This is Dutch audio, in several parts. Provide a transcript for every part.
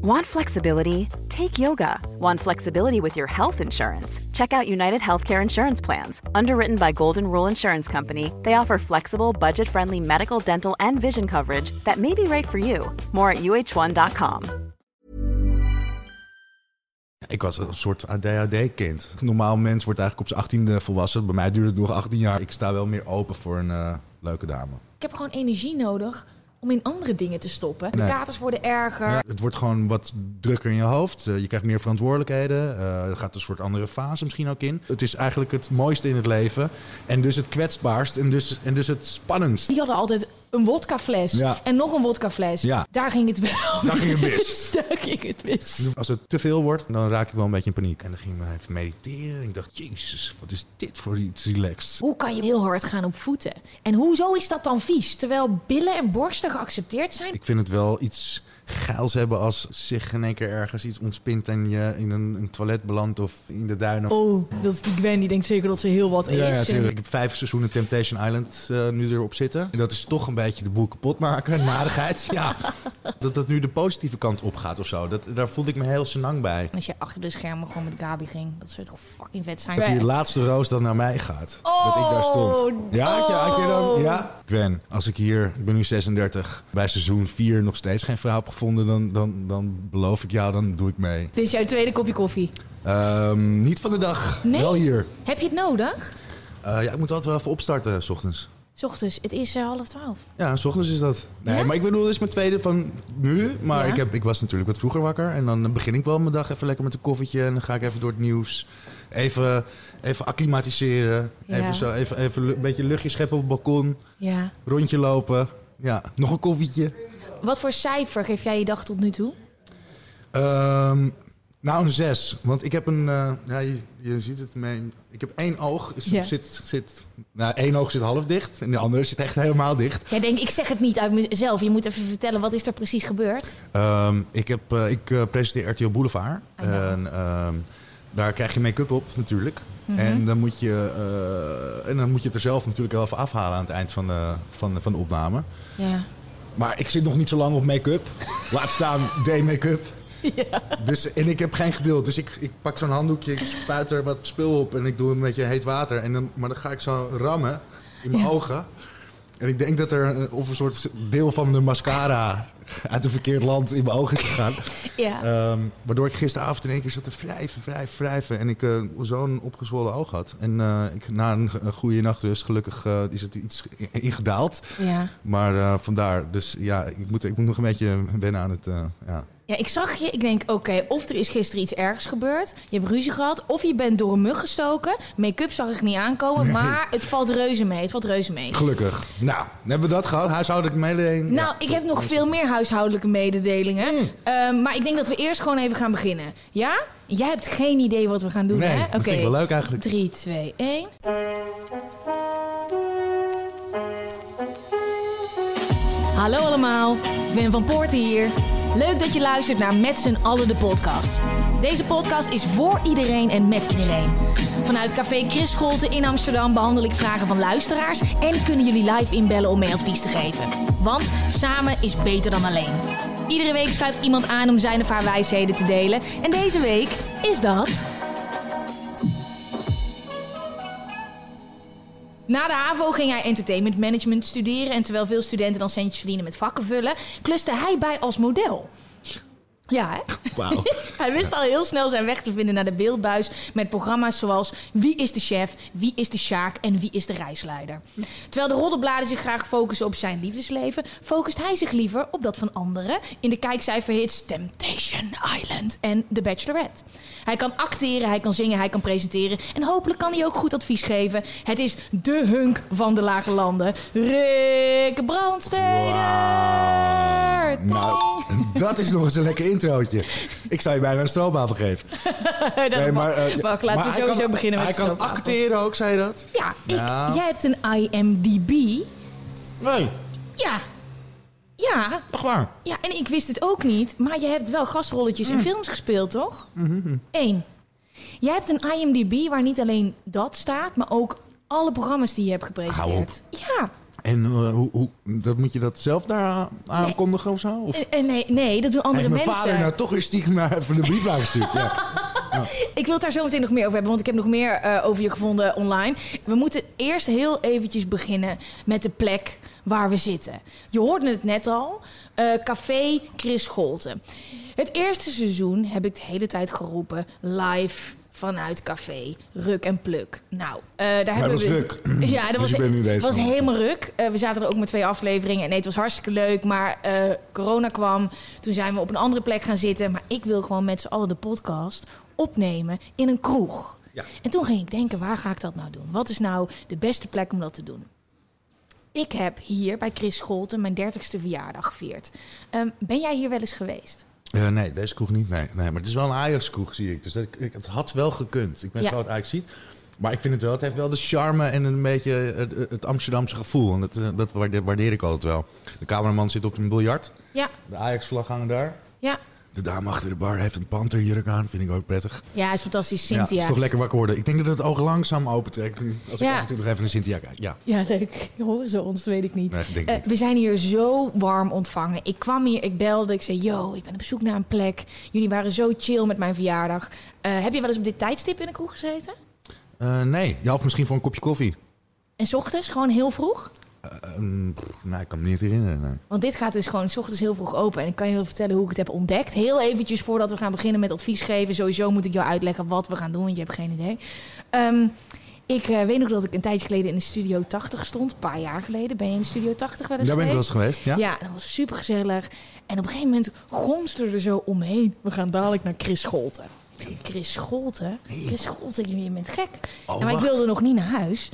Want flexibility? Take yoga. Want flexibility with your health insurance? Check out United Healthcare Insurance Plans. Underwritten by Golden Rule Insurance Company, they offer flexible, budget friendly medical, dental, and vision coverage that may be right for you. More at uh1.com. Ik was een soort ADHD-kind. Een normaal mens wordt eigenlijk op zijn 18e volwassen. Bij mij duurde het nog 18 jaar. Ik sta wel meer open voor een eh, leuke dame. Ik heb gewoon energie nodig om in andere dingen te stoppen. De Nee. katers worden erger. Ja, het wordt gewoon wat drukker in je hoofd. Eh, je krijgt meer verantwoordelijkheden. Eh, er gaat een soort andere fase misschien ook in. Het is eigenlijk het mooiste in het leven. En dus het kwetsbaarst. En dus, en dus het spannendst. Die hadden altijd een wodkafles Ja. en nog een wodkafles. Ja. Daar ging het wel. Daar ging het mis. Daar ging het mis. Als het te veel wordt, dan raak ik wel een beetje in paniek. En dan ging ik even mediteren. En ik dacht, jezus, wat is dit voor iets relaxed. Hoe kan je heel hard gaan op voeten? En hoezo is dat dan vies? Terwijl billen en borsten geaccepteerd zijn? Ik vind het wel iets geils hebben als zich in één keer ergens iets ontspint en je in een, een toilet belandt of in de duinen. Oh, dat is die Gwen, die denkt zeker dat ze heel wat is. Ja, ja, tuurlijk. Ik heb vijf seizoenen Temptation Island eh, nu erop zitten. En dat is toch een beetje de boel kapot maken, narigheid. Ja, dat dat nu de positieve kant op gaat of zo. Dat, daar voelde ik me heel senang bij. Als je achter de schermen gewoon met Gabi ging, dat zou toch fucking vet zijn. Dat die laatste roos dan naar mij gaat. dat ik daar stond. Ja, had je, had je dan? Ja? Gwen, als ik hier, ik ben nu 36, bij seizoen 4 nog steeds geen vrouw heb gevonden, dan, dan, dan beloof ik jou, dan doe ik mee. Dit is jouw tweede kopje koffie. Ehm, niet van de dag, Nee? wel hier. Heb je het nodig? Eh, ja, ik moet altijd wel even opstarten, s ochtends. 's ochtends, het is eh, half twaalf. Ja, s ochtends is dat. Nee, Ja? maar ik bedoel, dit is mijn tweede van nu. Maar Ja? ik, heb, ik was natuurlijk wat vroeger wakker. En dan begin ik wel mijn dag even lekker met een koffietje. En dan ga ik even door het nieuws. Even, even acclimatiseren. Ja. Even, zo, even, even een beetje luchtje scheppen op het balkon. Ja. Rondje lopen. Ja, nog een koffietje. Wat voor cijfer geef jij je dag tot nu toe? Ehm, nou, een zes. Want ik heb een... eh, ja, je, je ziet het mee. Ik heb één oog. Is, Ja. zit, zit, nou, één oog zit half dicht. En de andere zit echt helemaal dicht. Jij denkt, ik zeg het niet uit mezelf. Je moet even vertellen, wat is er precies gebeurd? Ehm, ik heb, eh, ik eh, presenteer RTL Boulevard. Know. En ehm, daar krijg je make-up op natuurlijk. Mhm. En, dan moet je, eh, en dan moet je het er zelf natuurlijk wel even afhalen aan het eind van de, van de, van de opname. Ja. Maar ik zit nog niet zo lang op make-up. Laat staan day make-up. Dus, en ik heb geen geduld. Dus ik, ik pak zo'n handdoekje, ik spuit er wat spul op en ik doe een beetje heet water. En dan, maar dan ga ik zo rammen in mijn ogen. En ik denk dat er een, of een soort deel van de mascara uit een verkeerd land in mijn ogen is gegaan. Ja. Ehm, waardoor ik gisteravond in één keer zat te wrijven, wrijven, wrijven. En ik eh, zo'n opgezwollen oog had. En eh, ik, na een, een goede nachtrust, gelukkig eh, is het iets in- ingedaald. ja. Maar vandaar, dus ja, ik moet, ik moet nog een beetje wennen aan het, ja. Ja, ik zag je. Ik denk, oké, of er is gisteren iets ergs gebeurd. Je hebt ruzie gehad. Of je bent door een mug gestoken. Make-up zag ik niet aankomen. Maar het valt reuze mee. Het valt reuze mee. Gelukkig. Nou, hebben we dat gehad? Huishoudelijke mededeling? Nou, ik heb nog veel meer huishoudelijke mededelingen. Ehm, maar ik denk dat we eerst gewoon even gaan beginnen. Ja? Jij hebt geen idee wat we gaan doen, Nee, hè? dat vind ik wel leuk eigenlijk. 3, 2, 1. Hallo allemaal, Gwen van Poorten hier. Leuk dat je luistert naar Met z'n allen de podcast. Deze podcast is voor iedereen en met iedereen. Vanuit Café Chris Scholte in Amsterdam behandel ik vragen van luisteraars... en kunnen jullie live inbellen om mee advies te geven. Want samen is beter dan alleen. Iedere week schuift iemand aan om zijn of haar wijsheden te delen. En deze week is dat... Na de HAVO ging hij entertainment management studeren. En terwijl veel studenten dan centjes verdienen met vakken vullen, kluste hij bij als model. Ja, hè? Wauw. Hij wist al heel snel zijn weg te vinden naar de beeldbuis met programma's zoals Wie is de chef, Wie is de Sjaak en Wie is de reisleider. Terwijl de roddelbladen zich graag focussen op zijn liefdesleven, focust hij zich liever op dat van anderen in de kijkcijferhits Temptation Island en The Bachelorette. Hij kan acteren, hij kan zingen, hij kan presenteren en hopelijk kan hij ook goed advies geven. Het is de hunk van de lage landen, Rick Brandsteder. Nou, dat is nog eens een lekker introotje. Ik zou je bijna een stroopwafel geven. Nee, maar, eh, Wacht, laten we hij sowieso kan- beginnen met Hij kan acteren ook, zei je dat? Ja, ik, jij hebt een IMDb. Nee, Ja. Ja. echt waar. Ja, en ik wist het ook niet. Maar je hebt wel gastrolletjes Mm. in films gespeeld, toch? Eén. Jij hebt een IMDb waar niet alleen dat staat, maar ook alle programma's die je hebt gepresenteerd. Ja. En eh, hoe, hoe, dat moet je dat zelf daar aan- aankondigen of zo? Of Eh, eh, nee, nee, dat doen andere heeft mijn mensen. vader nou toch weer stiekem naar even een brief aangestuurd? Ja. Ik wil het daar zo meteen nog meer over hebben, want ik heb nog meer over je gevonden online. We moeten eerst heel eventjes beginnen met de plek waar we zitten. Je hoorde het net al, Café Chris Scholten. Het eerste seizoen heb ik de hele tijd geroepen, live vanuit café, ruk en pluk. Nou, eh, daar Maar hebben dat was we... druk. Ja, dat Dus was, je bent nu deze was helemaal ruk. Eh, we zaten er ook met twee afleveringen. En nee, het was hartstikke leuk. Maar eh, corona kwam. Toen zijn we op een andere plek gaan zitten. Maar ik wil gewoon met z'n allen de podcast opnemen in een kroeg. Ja. En toen ging ik denken, waar ga ik dat nou doen? Wat is nou de beste plek om dat te doen? Ik heb hier bij Chris Scholten mijn 30ste verjaardag gevierd. Ehm, ben jij hier wel eens geweest? Eh, nee, deze kroeg niet. Nee, nee, maar het is wel een Ajax-kroeg, zie ik. Dus dat, ik, het had wel gekund. Ik ben Ja. groot ajax ziet. Maar ik vind het wel, het heeft wel de charme en een beetje het, het Amsterdamse gevoel. En dat, eh, dat waardeer, waardeer ik altijd wel. De cameraman zit op een biljart. Ja, De Ajax-vlag hangt daar. ja. De dame achter de bar heeft een panterjurk aan. Vind ik ook prettig. Ja, is fantastisch. Ja, Cynthia. is toch lekker wakker worden. Ik denk dat het oog langzaam opentrekt nu. Als ik Ja. af en toe nog even naar Cynthia kijk. Ja, Ja, leuk. Horen ze ons, dat weet ik niet. nee, ik denk Eh, niet. we zijn hier zo warm ontvangen. Ik kwam hier, ik belde, ik zei: Yo, ik ben op zoek naar een plek. Jullie waren zo chill met mijn verjaardag. Eh, heb je wel eens op dit tijdstip in een kroeg gezeten? Eh, nee, ja, of misschien voor een kopje koffie. En 's ochtends, gewoon heel vroeg? Mm, nou, ik kan me niet herinneren. Nee. Want dit gaat dus gewoon 's ochtends heel vroeg open. En ik kan je wel vertellen hoe ik het heb ontdekt. Heel eventjes voordat we gaan beginnen met advies geven. Sowieso moet ik jou uitleggen wat we gaan doen, want je hebt geen idee. Ehm, ik eh, weet nog dat ik een tijdje geleden in de Studio 80 stond. Een paar jaar geleden. Ben je in de Studio 80 wel eens Daar ben ik wel geweest? eens geweest, ja? Ja, dat was super gezellig. En op een gegeven moment gonste er zo omheen. We gaan dadelijk naar Chris Scholten. Chris Scholten? Chris Scholten, je bent gek. Oh, en maar ik wilde nog niet naar huis.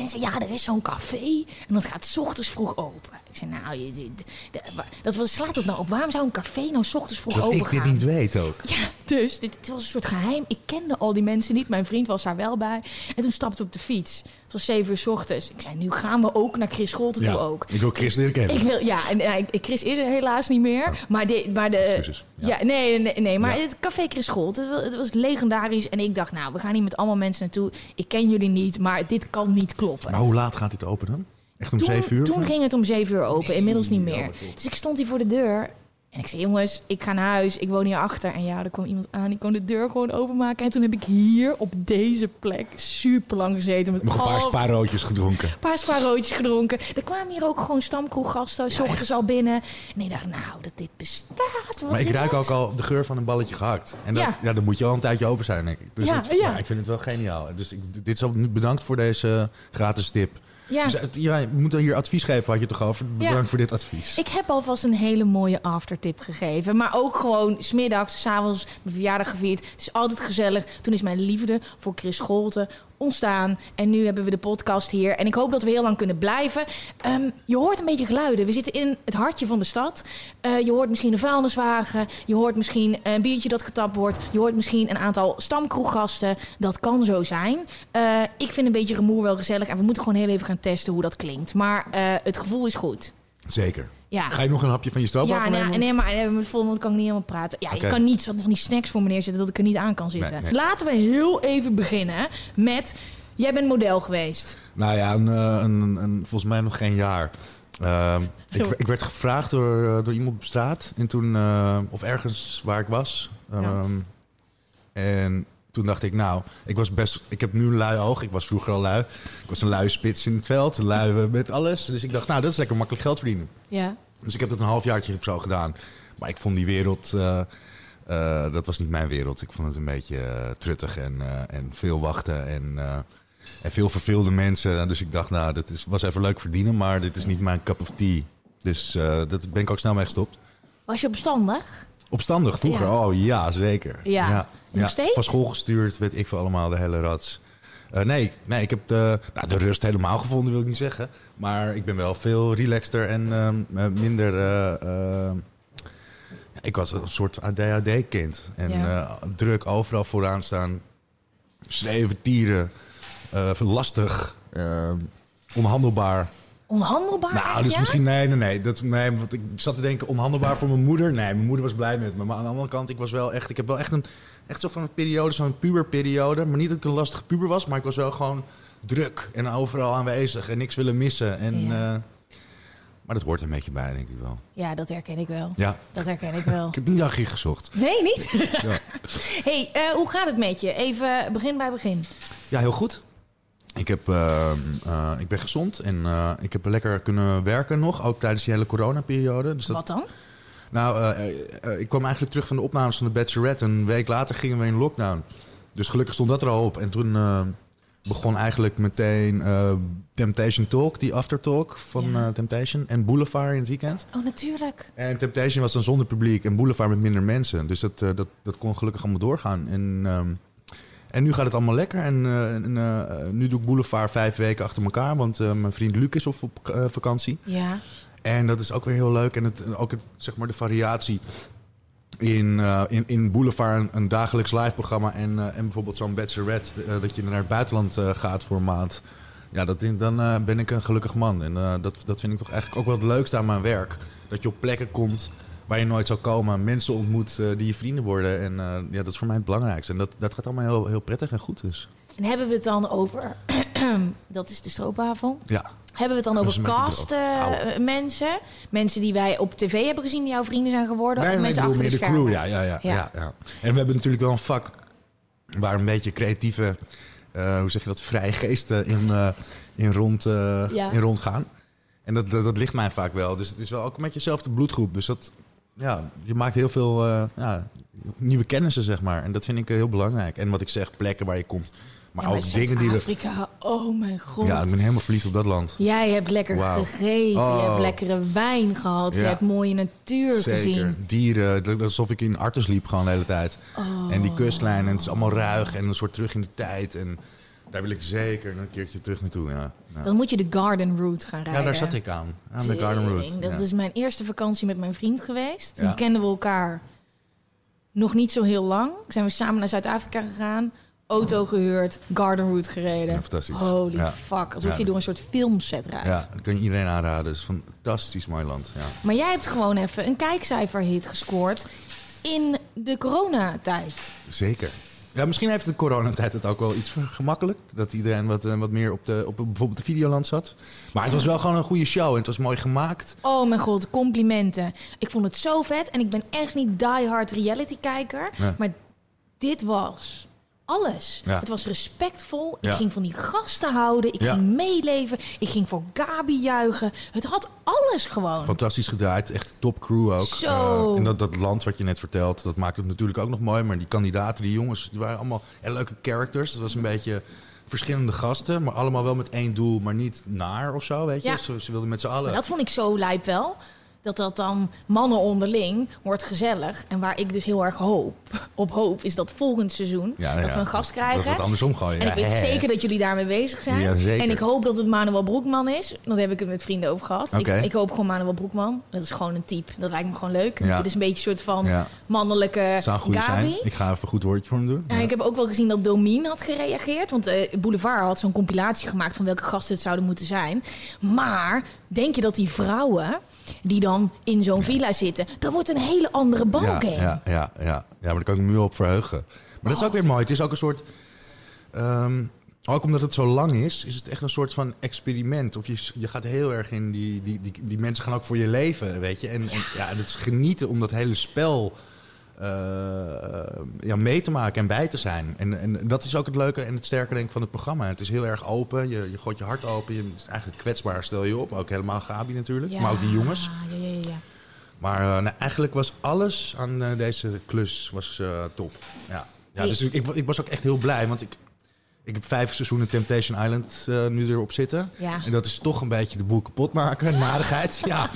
En zei, ja, er is zo'n café. En dat gaat 's ochtends vroeg open. Ik zei, nou, je, de- dat was, slaat het nou op? Waarom zou een café nou 's ochtends vroeg Dat open ik dit gaan? niet weet ook. Ja, dus dit, dit was een soort geheim. Ik kende al die mensen niet. Mijn vriend was daar wel bij. En toen stapte ik op de fiets. Het was 7 uur 's ochtends. Ik zei, nu gaan we ook naar Chris Scholten toe ook. Ik wil Chris leren kennen. Ik wil, ja, en Chris is er helaas niet meer. Maar, de, maar de. Excuses. Ja. Ja. nee, nee, nee. Maar het Café Chris Scholt, het, wa- het was legendarisch. En ik dacht, nou, we gaan hier met allemaal mensen naartoe. Ik ken jullie niet, maar dit kan niet kloppen. Maar hoe laat gaat dit open dan? Echt om toen, 7 uur? Toen ging het om 7 uur open, inmiddels niet meer. dus ik stond hier voor de deur. En ik zei, jongens, ik ga naar huis. Ik woon hier achter. En ja, er kwam iemand aan. Die kon de deur gewoon openmaken. En toen heb ik hier op deze plek super lang gezeten. Met Nog een paar spaarroodjes gedronken. een paar spaarroodjes gedronken. Er kwamen hier ook gewoon stamkroeggasten, s ochtends al binnen. En ik dacht, nou, dat dit bestaat. Wat Maar ik ruik ook al de geur van een balletje gehakt. En dat, Ja. ja. dan moet je al een tijdje open zijn, denk ik. Dus Ja, ik vind het wel geniaal. Dus ik, dit is bedankt voor deze gratis tip. Ja, Dus, het- ja, je moet hier advies geven, had je toch over? Bedankt Ja. voor dit advies. ik heb alvast een hele mooie aftertip gegeven. Maar ook gewoon smiddags, s'avonds, mijn verjaardag gevierd. Het is altijd gezellig. Toen is mijn liefde voor Chris Scholten ontstaan. En nu hebben we de podcast hier. En ik hoop dat we heel lang kunnen blijven. Ehm, je hoort een beetje geluiden. We zitten in het hartje van de stad. Eh, je hoort misschien een vuilniswagen. Je hoort misschien een biertje dat getapt wordt. Je hoort misschien een aantal stamkroeggasten. Dat kan zo zijn. Eh, ik vind een beetje rumoer wel gezellig. En we moeten gewoon heel even gaan testen hoe dat klinkt. Maar eh, het gevoel is goed. Zeker. Ja. Ga je nog een hapje van je stroopwafel Ja, nemen? nee, maar eh, met mond kan ik niet helemaal praten. Ja, ik kan niet nog die snacks voor me neerzetten dat ik er niet aan kan zitten. Nee, nee. Laten we heel even beginnen met... Jij bent model geweest. Nou ja, een, eh, een, een, volgens mij nog geen jaar. Ehm, ik, ik werd gevraagd door, eh, door iemand op straat. En toen, of ergens waar ik was. Ehm, En toen dacht ik, nou, ik was best. Ik heb nu een lui oog. Ik was vroeger al lui. Ik was een lui spits in het veld. Een lui met alles. Dus ik dacht, nou, dat is lekker makkelijk geld verdienen. Ja. Dus ik heb dat een halfjaartje of zo gedaan. Maar ik vond die wereld. eh, eh, dat was niet mijn wereld. Ik vond het een beetje eh, truttig en, en veel wachten. En, en veel verveelde mensen. Dus ik dacht, nou, dat is, was even leuk verdienen. Maar dit is niet mijn cup of tea. Dus dat ben ik ook snel mee gestopt. Was je opstandig? Opstandig vroeger? Ja. Oh ja, zeker. Ja. Nog steeds? Van school gestuurd, weet ik veel allemaal, de hele rats. Eh, nee, nee, ik heb de, nou, de rust helemaal gevonden, wil ik niet zeggen. Maar ik ben wel veel relaxter en ehm, eh, minder... eh, ja, ik was een soort ADHD-kind. En Ja. druk, overal vooraan staan. Schreeuwen, tieren. lastig. onhandelbaar. Onhandelbaar? Nou, dus ja? misschien... Nee, nee, nee. Dat, nee want ik zat te denken, onhandelbaar voor mijn moeder. Nee, mijn moeder was blij met me. Maar aan de andere kant, ik was wel echt... Ik heb wel echt een... Echt zo van een periode, zo'n puberperiode. Maar niet dat ik een lastige puber was. Maar ik was wel gewoon druk en overal aanwezig en niks willen missen. En, Ja. eh, maar dat hoort er een beetje bij, denk ik wel. Ja, dat herken ik wel. Ja, Dat herken ik wel. ik heb niet achter gezocht. Nee, niet? Ja. hey, eh, hoe gaat het met je? Even begin bij begin. Ja, heel goed. Ik, heb, eh, ik ben gezond en ik heb lekker kunnen werken nog, ook tijdens die hele coronaperiode. Dus dat, Wat dan? Nou, eh, eh, eh, ik kwam eigenlijk terug van de opnames van de Bachelorette. Een week later gingen we in lockdown. Dus gelukkig stond dat er al op. En toen begon eigenlijk meteen Temptation Talk, die aftertalk van Ja. Temptation. En Boulevard in het weekend. Oh, natuurlijk. En Temptation was dan zonder publiek en Boulevard met minder mensen. Dus dat, dat, dat kon gelukkig allemaal doorgaan. En, ehm, en nu gaat het allemaal lekker. En, en, nu doe ik Boulevard vijf weken achter elkaar. Want mijn vriend Luc is op, op vakantie. Ja. En dat is ook weer heel leuk. En het, ook het, zeg maar de variatie in, eh, in, in Boulevard, een, een dagelijks live programma. En, eh, en bijvoorbeeld zo'n Bachelorette, eh, dat je naar het buitenland gaat voor een maand. Ja, dat, dan ben ik een gelukkig man. En dat, dat vind ik toch eigenlijk ook wel het leukste aan mijn werk. Dat je op plekken komt waar je nooit zou komen. Mensen ontmoet die je vrienden worden. En ja, dat is voor mij het belangrijkste. En dat, dat gaat allemaal heel, heel prettig en goed. Dus En hebben we het dan over... dat is de stroopwafel. ja, Hebben we het dan Dat over cast eh, mensen? Mensen die wij op tv hebben gezien die jouw vrienden zijn geworden? Nee, of nee, mensen achter de de schermen? crew, ja, ja, ja, Ja. ja. En we hebben natuurlijk wel een vak waar een beetje creatieve, eh, hoe zeg je dat, vrije geesten in, eh, in, rond, in rondgaan. En dat, dat, dat ligt mij vaak wel. Dus het is wel ook met jezelfde bloedgroep. Dus dat, ja, je maakt heel veel ja, nieuwe kennissen, zeg maar. En dat vind ik heel belangrijk. En wat ik zeg, plekken waar je komt. Maar Ja, ook dingen die we... Zuid-Afrika, oh mijn god. Ja, ik ben helemaal verliefd op dat land. Jij hebt lekker gegeten, je Oh. hebt lekkere wijn gehad, je hebt mooie natuur Zeker. gezien. Dieren, alsof ik in Artes liep gewoon de hele tijd. Oh. En die kustlijn, en het is allemaal ruig en een soort terug in de tijd. En daar wil ik zeker een keertje terug naartoe, ja. Ja, Dan moet je de Garden Route gaan rijden. ja daar zat ik aan, aan de Garden Route. Dat ja. is mijn eerste vakantie met mijn vriend geweest. Toen kenden we elkaar nog niet zo heel lang. Zijn we samen naar Zuid-Afrika gegaan. Auto gehuurd, Garden Route gereden. Ja, fantastisch. Holy Ja. fuck, alsof Ja, je door een soort filmset rijdt. Ja, dat kan je iedereen aanraden. Het is fantastisch mooi land, ja. Maar jij hebt gewoon even een kijkcijferhit gescoord in de coronatijd. Zeker. Ja, misschien heeft de coronatijd het ook wel iets gemakkelijkt. Dat iedereen wat, eh, wat meer op, de, op bijvoorbeeld de Videoland zat. Maar het was wel gewoon een goede show en het was mooi gemaakt. Oh mijn god, complimenten. Ik vond het zo vet en ik ben echt niet diehard reality kijker. Ja. Maar dit was alles. Ja. Het was respectvol. Ik Ja. ging van die gasten houden. Ik Ja. ging meeleven. Ik ging voor Gabi juichen. Het had alles gewoon. Fantastisch gedraaid, echt top crew ook. Zo. Eh, en dat, dat land wat je net vertelt, dat maakt het natuurlijk ook nog mooi. Maar die kandidaten, die jongens, die waren allemaal hele leuke characters. Het was een beetje verschillende gasten, maar allemaal wel met één doel, maar niet naar of zo, weet je. Ze, ze wilden met z'n allen. Maar dat vond ik zo lijp wel. Dat dat dan mannen onderling wordt gezellig. En waar ik dus heel erg hoop, op hoop, is dat volgend seizoen Ja, dat ja. we een gast Dat we krijgen. het andersom gooien. En ik weet zeker dat jullie daarmee bezig zijn. Ja, zeker. En ik hoop dat het Manuel Broekman is. Dat heb ik het met vrienden over gehad. Ik, ik hoop gewoon Manuel Broekman. Dat is gewoon een type. Dat lijkt me gewoon leuk. Ja. Het is een beetje een soort van mannelijke Zou een goede zijn. Ik ga even een goed woordje voor hem doen. Ja, ik heb ook wel gezien dat Domien had gereageerd. Want eh, Boulevard had zo'n compilatie gemaakt van welke gasten het zouden moeten zijn. Maar denk je dat die vrouwen die dan in zo'n villa zitten, dat wordt een hele andere Ja, ballgame. ja, ja, ja. ja, maar daar kan ik me nu op verheugen. Maar dat is ook weer mooi. Het is ook een soort... ehm, ook omdat het zo lang is, is het echt een soort van experiment. Of je, je gaat heel erg in die, die, die... Die mensen gaan ook voor je leven, weet je. En ja, en, ja, het is genieten om dat hele spel ja, mee te maken en bij te zijn. En, en dat is ook het leuke en het sterke denk ik van het programma. Het is heel erg open. Je, je gooit je hart open. Je is eigenlijk kwetsbaar, stel je op. Ook helemaal Gabi natuurlijk. Ja, Maar ook die jongens. Ja, ja, ja, ja. Maar eh, nou, eigenlijk was alles aan eh, deze klus was, eh, top. Ja, ja dus ik, ik, ik was ook echt heel blij, want ik, ik heb vijf seizoenen Temptation Island eh, nu erop zitten. Ja. En dat is toch een beetje de boel kapot maken, narigheid. Ja.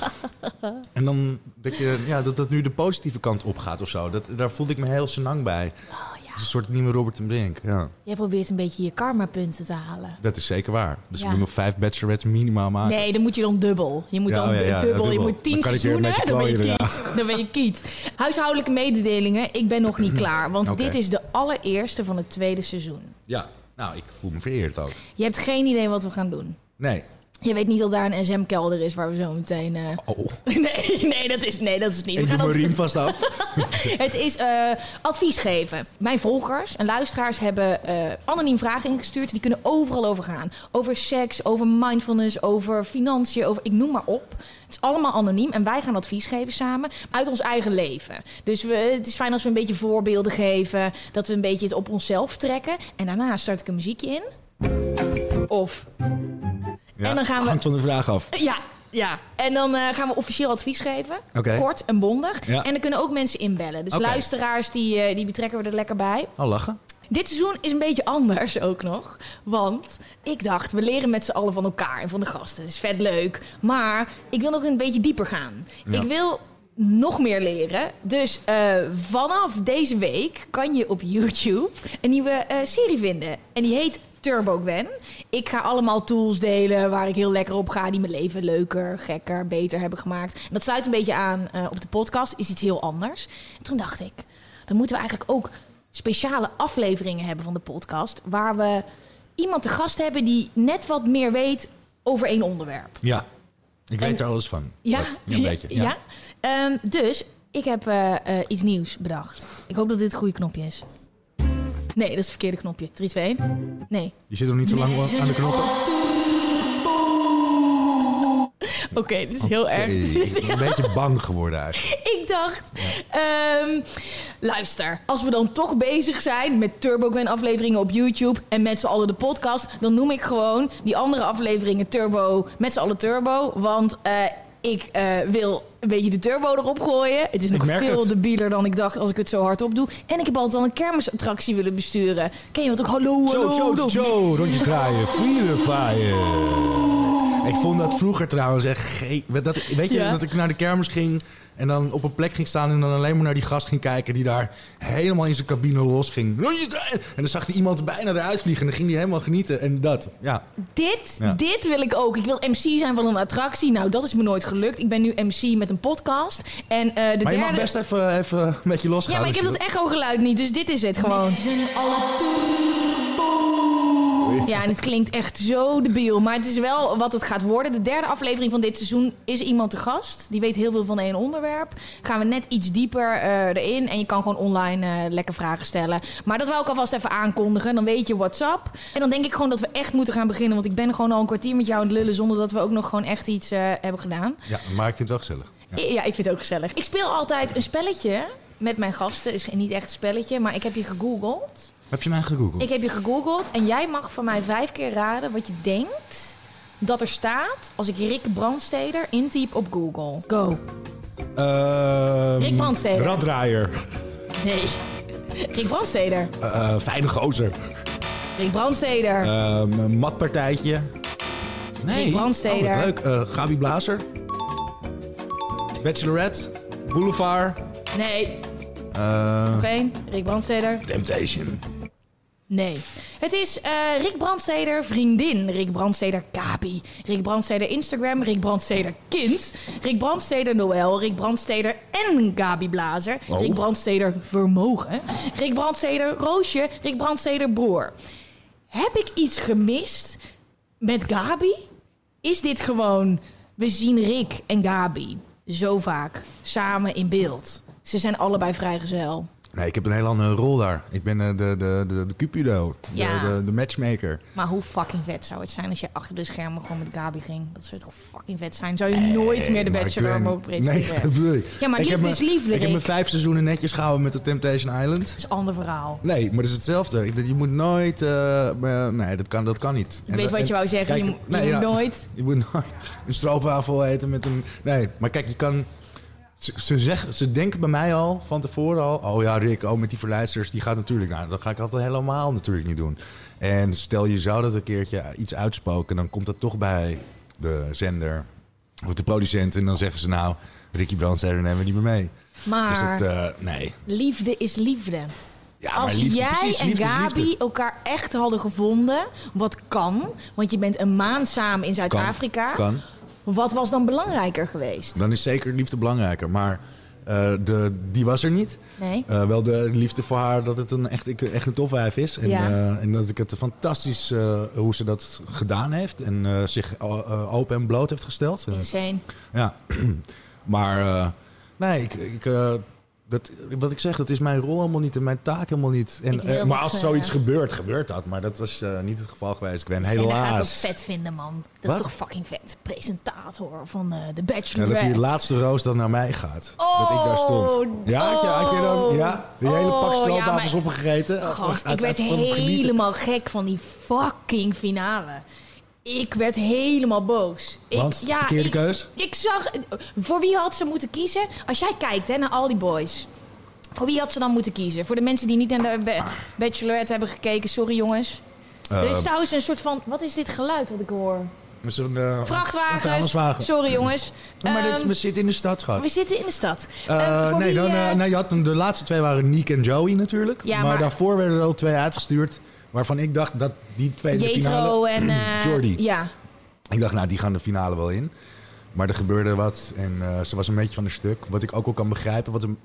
En dan dat, je, ja, dat dat nu de positieve kant op gaat of zo. Dat, daar voelde ik me heel senang bij. Oh, ja. Het is een soort nieuwe Robert en Brink. Ja, Jij probeert een beetje je karma-punten te halen. dat is zeker waar. Dus Ja. ik moet nog vijf bachelorettes minimaal maken. Nee, dan moet je dan dubbel. Je moet Ja, dan oh ja, ja, dubbel. Je moet tien seizoenen. Dan ben je kiet. Dan ben je kiet. Huishoudelijke mededelingen. Ik ben nog niet klaar. Want dit is de allereerste van het tweede seizoen. Ja, nou, ik voel me vereerd ook. Je hebt geen idee wat we gaan doen. Nee, Je weet niet dat daar een SM-kelder is waar we zo meteen... eh, Oh, Nee, nee, dat is, nee, dat is niet. ik doe mijn riem vast af. Het is eh, advies geven. Mijn volgers en luisteraars hebben eh, anoniem vragen ingestuurd. Die kunnen overal over gaan. Over seks, over mindfulness, over financiën, over ik noem maar op. Het is allemaal anoniem en wij gaan advies geven samen uit ons eigen leven. Dus we, het is fijn als we een beetje voorbeelden geven. Dat we een beetje het op onszelf trekken. En daarna start ik een muziekje in. Of Ja, En dan gaan we- Hangt van de vraag af. ja, ja. En dan eh, gaan we officieel advies geven. Kort en bondig. Ja. En dan kunnen ook mensen inbellen. Dus luisteraars, die, eh, die betrekken we er lekker bij. Oh, lachen. Dit seizoen is een beetje anders ook nog. Want ik dacht, we leren met z'n allen van elkaar en van de gasten. Dat is vet leuk. Maar ik wil nog een beetje dieper gaan. Ja. Ik wil nog meer leren. Dus eh, vanaf deze week kan je op YouTube een nieuwe serie vinden. En die heet Turbo Gwen. Ik ga allemaal tools delen waar ik heel lekker op ga. Die mijn leven leuker, gekker, beter hebben gemaakt. En dat sluit een beetje aan eh, op de podcast. Is iets heel anders. En toen dacht ik, dan moeten we eigenlijk ook speciale afleveringen hebben van de podcast. Waar we iemand te gast hebben die net wat meer weet over één onderwerp. Ja. Ik En- weet er alles van. Ja, een beetje. Ja. ja. Ehm, dus ik heb eh, eh, iets nieuws bedacht. Ik hoop dat dit het goede knopje is. Nee, dat is het verkeerde knopje. 3, 2, 1. Nee. Je zit nog niet zo lang aan de knoppen. Oké, dit is heel erg. Ik ben een beetje bang geworden eigenlijk. Ik dacht, ehm, luister, als we dan toch bezig zijn met Turbo Gwen afleveringen op YouTube en met z'n allen de podcast, dan noem ik gewoon die andere afleveringen Turbo met z'n allen Turbo, want eh, ik eh, wil een beetje de turbo erop gooien. Het is nog veel het. debieler dan ik dacht als ik het zo hard op doe. En ik heb altijd al een kermisattractie willen besturen. Ken je wat ook? Hallo, Zo, hallo. zo, hallo. zo. Rondjes draaien. Vieren, vaaien. Ik vond dat vroeger trouwens echt... Dat, weet je, Ja. dat ik naar de kermis ging... En dan op een plek ging staan en dan alleen maar naar die gast ging kijken... die daar helemaal in zijn cabine los ging. En dan zag hij iemand bijna eruit vliegen... en dan ging hij helemaal genieten. En dat, ja. Dit, Ja. dit wil ik ook. Ik wil MC zijn van een attractie. Nou, dat is me nooit gelukt. Ik ben nu MC met een podcast. En eh, de Maar je derde... mag best even, even met je losgaan. Ja, maar ik heb dat echo-geluid niet, dus dit is het gewoon. Ja, en het klinkt echt zo debiel. Maar het is wel wat het gaat worden. De derde aflevering van dit seizoen is iemand te gast. Die weet heel veel van één onderwerp. Gaan we net iets dieper eh, erin. En je kan gewoon online eh, lekker vragen stellen. Maar dat wil ik alvast even aankondigen. Dan weet je WhatsApp. En dan denk ik gewoon dat we echt moeten gaan beginnen. Want ik ben gewoon al een kwartier met jou aan het lullen. Zonder dat we ook nog gewoon echt iets eh, hebben gedaan. Ja, maar ik vind het wel gezellig. Ja. Ja. ik vind het ook gezellig. Ik speel altijd een spelletje met mijn gasten. Het is niet echt een spelletje, maar ik heb je gegoogeld. Heb je mij gegoogeld? Ik heb je gegoogeld en jij mag van mij vijf keer raden wat je denkt dat er staat als ik Rick Brandsteder intyp op Google. Go. Ehm, Rick Brandsteder. Raddraaier. Nee. Rick Brandsteder. Eh, fijne gozer. Rick Brandsteder. Ehm, een matpartijtje. Nee. Rick Brandsteder. Oh, wat leuk. Eh, Gabi Blazer. Bachelorette. Boulevard. Nee. Eh, Nog één. Rick Brandsteder. Temptation. Nee. Het is eh, Rick Brandsteder vriendin, Rick Brandsteder Gabi, Rick Brandsteder Instagram, Rick Brandsteder kind, Rick Brandsteder Noël, Rick Brandsteder en Gabi Blazer, Oh. Rick Brandsteder vermogen, Rick Brandsteder Roosje, Rick Brandsteder broer. Heb ik iets gemist met Gabi? Is dit gewoon, we zien Rick en Gabi zo vaak samen in beeld. Ze zijn allebei vrijgezel. Nee, ik heb een heel andere rol daar. Ik ben eh, de, de, de, de Cupido. De, Ja. de, de matchmaker. Maar hoe fucking vet zou het zijn als je achter de schermen gewoon met Gabi ging? Dat zou toch fucking vet zijn? Zou je nooit meer de Bachelor mogen presenteren? Nee, dat bedoel ik. Ja, maar liefde is liefde, Ik heb me vijf seizoenen netjes gehouden met de Temptation Island. Dat is een ander verhaal. Nee, maar dat is hetzelfde. Je moet nooit... eh, nee, dat kan, dat kan niet. Ik weet wat je wou zeggen. je, kijk, mo- je nee, moet ja. nooit... Je moet nooit een stroopwafel eten met een... Nee, maar kijk, je kan... Ze, ze, zeggen, ze denken bij mij al, van tevoren al... Oh ja, Rick, oh, met die verleidsters, die gaat natuurlijk... Nou, dat ga ik altijd helemaal natuurlijk niet doen. En stel je zou dat een keertje iets uitspoken... dan komt dat toch bij de zender of de producent... en dan zeggen ze nou... Ricky Brandsteder nemen we niet meer mee. Maar Dus eh, nee. liefde is liefde. Ja, Als maar liefde, jij precies, en liefde Gabi elkaar echt hadden gevonden, wat kan, want je bent een maand samen in Zuid-Afrika, Kan. Wat was dan belangrijker geweest? Dan is zeker liefde belangrijker. Maar Eh, de, die was er niet. Nee. Eh, wel de liefde voor haar dat het een echt, echt een tofwijf is. En, Ja. eh, en dat ik het fantastisch hoe ze dat gedaan heeft. En zich open en bloot heeft gesteld. Insane. Ja, maar nee, ik, ik, dat, wat ik zeg, dat is mijn rol helemaal niet en mijn taak helemaal niet. En, maar als zoiets gebeurt, gebeurt dat. Maar dat was niet het geval geweest. Ik ben helaas... Jij gaat dat vet vinden, man. Dat Wat? is toch fucking vet. Presentator van uh, The Bachelor. Ja, dat hij de laatste roos dan naar mij gaat. Oh, dat ik daar stond. Ja, had je, had je dan ja, de hele oh, pak stroopwafels ja, opgegeten? Gast, ik werd helemaal gek van die fucking finale. Ik werd helemaal boos. Want, ik, ja, verkeerde ik, keus? Ik zag... Voor wie had ze moeten kiezen? Als jij kijkt hè, naar al die boys... Voor wie had ze dan moeten kiezen? Voor de mensen die niet naar de Bachelorette hebben gekeken. Sorry jongens. Uh, er is trouwens een soort van... Wat is dit geluid wat ik hoor? Zo'n uh, Vrachtwagens. Sorry jongens. Ja, maar dit, um, we zitten in de stad, schat. We zitten in de stad. Uh, nee, wie, dan, nee, je had, de laatste twee waren Nick en Joey natuurlijk. Ja, maar, maar daarvoor werden er al twee uitgestuurd. Waarvan ik dacht dat die twee de Jetro finale... en... Uh, Jordi. Ja. Ik dacht, nou, die gaan de finale wel in. Maar er gebeurde wat en uh, ze was een beetje van een stuk. Wat ik ook wel kan begrijpen. Wat een,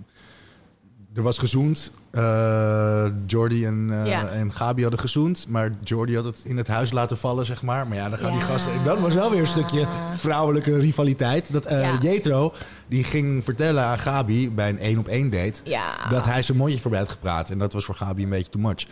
er was gezoend. Uh, Jordi en, uh, ja. en Gabi hadden gezoend. Maar Jordi had het in het huis laten vallen, zeg maar. Maar ja, dan gaan ja. die gasten... Dat was wel weer een stukje vrouwelijke rivaliteit. Dat uh, Ja. Jetro, die ging vertellen aan Gabi bij een één-op-één date... Dat hij zijn mondje voorbij had gepraat. En dat was voor Gabi een beetje too much.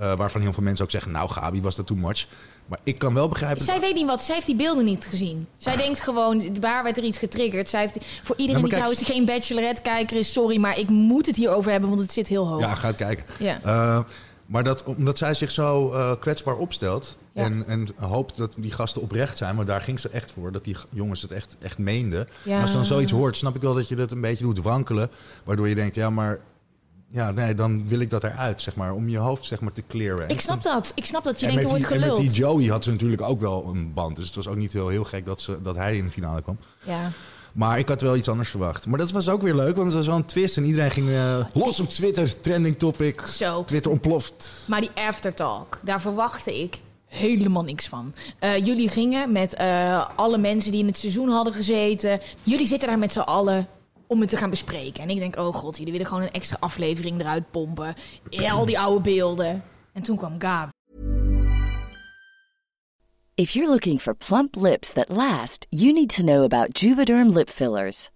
Uh, waarvan heel veel mensen ook zeggen... nou, Gabi, was dat too much? Maar ik kan wel begrijpen... Zij weet niet wat. Zij heeft die beelden niet gezien. Zij denkt gewoon, waar werd er iets getriggerd? Zij heeft, voor iedereen die kijk- trouwens geen Bachelorette-kijker is, sorry, maar ik moet het hierover hebben, want het zit heel hoog. Ja, ga het kijken. Ja. Uh, maar dat, omdat zij zich zo uh, kwetsbaar opstelt... Ja. En, en hoopt dat die gasten oprecht zijn... maar daar ging ze echt voor, dat die jongens het echt, echt meenden. Ja. En als je dan zoiets hoort, snap ik wel dat je dat een beetje doet wankelen... waardoor je denkt, ja, maar... Ja, nee, dan wil ik dat eruit, zeg maar, om je hoofd zeg maar, te clearen. Ik snap dat. Ik snap dat je en denkt, er die, wordt en met geluld. die Joey had ze natuurlijk ook wel een band. Dus het was ook niet heel, heel gek dat, ze, dat hij in de finale kwam. Ja. Maar ik had wel iets anders verwacht. Maar dat was ook weer leuk, want het was wel een twist. En iedereen ging uh, los op Twitter, trending topic. Zo. Twitter ontploft. Maar die aftertalk, daar verwachtte ik helemaal niks van. Uh, jullie gingen met uh, alle mensen die in het seizoen hadden gezeten. Jullie zitten daar met z'n allen om het te gaan bespreken. En ik denk, oh god, jullie willen gewoon een extra aflevering eruit pompen. Al die oude beelden. En toen kwam Gabi. If you're looking for plump lips that last, you need to know about Juvederm lip fillers.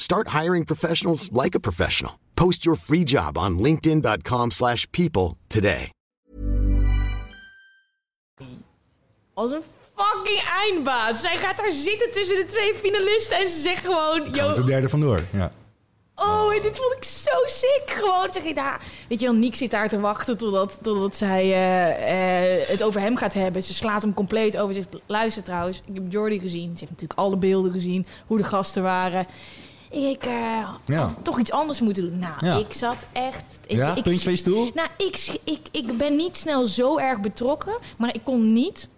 Start hiring professionals like a professional. Post your free job on linkedin.com/people slash people today. Als een fucking eindbaas. Zij gaat daar zitten tussen de twee finalisten en ze zegt gewoon... Gaat Yo, de derde vandoor, ja. Oh, en dit vond ik zo sick. Gewoon zeg je daar. Weet je wel, Nick zit daar te wachten totdat, totdat zij eh, eh, het over hem gaat hebben. Ze slaat hem compleet over. Zegt, luister trouwens, ik heb Jordi gezien. Ze heeft natuurlijk alle beelden gezien, hoe de gasten waren. Ik eh, Ja. had toch iets anders moeten doen. Nou, Ja. ik zat echt... Ik, Ja, ik, puntje van je stoel? Nou, ik, ik, ik ben niet snel zo erg betrokken. Maar ik kon niet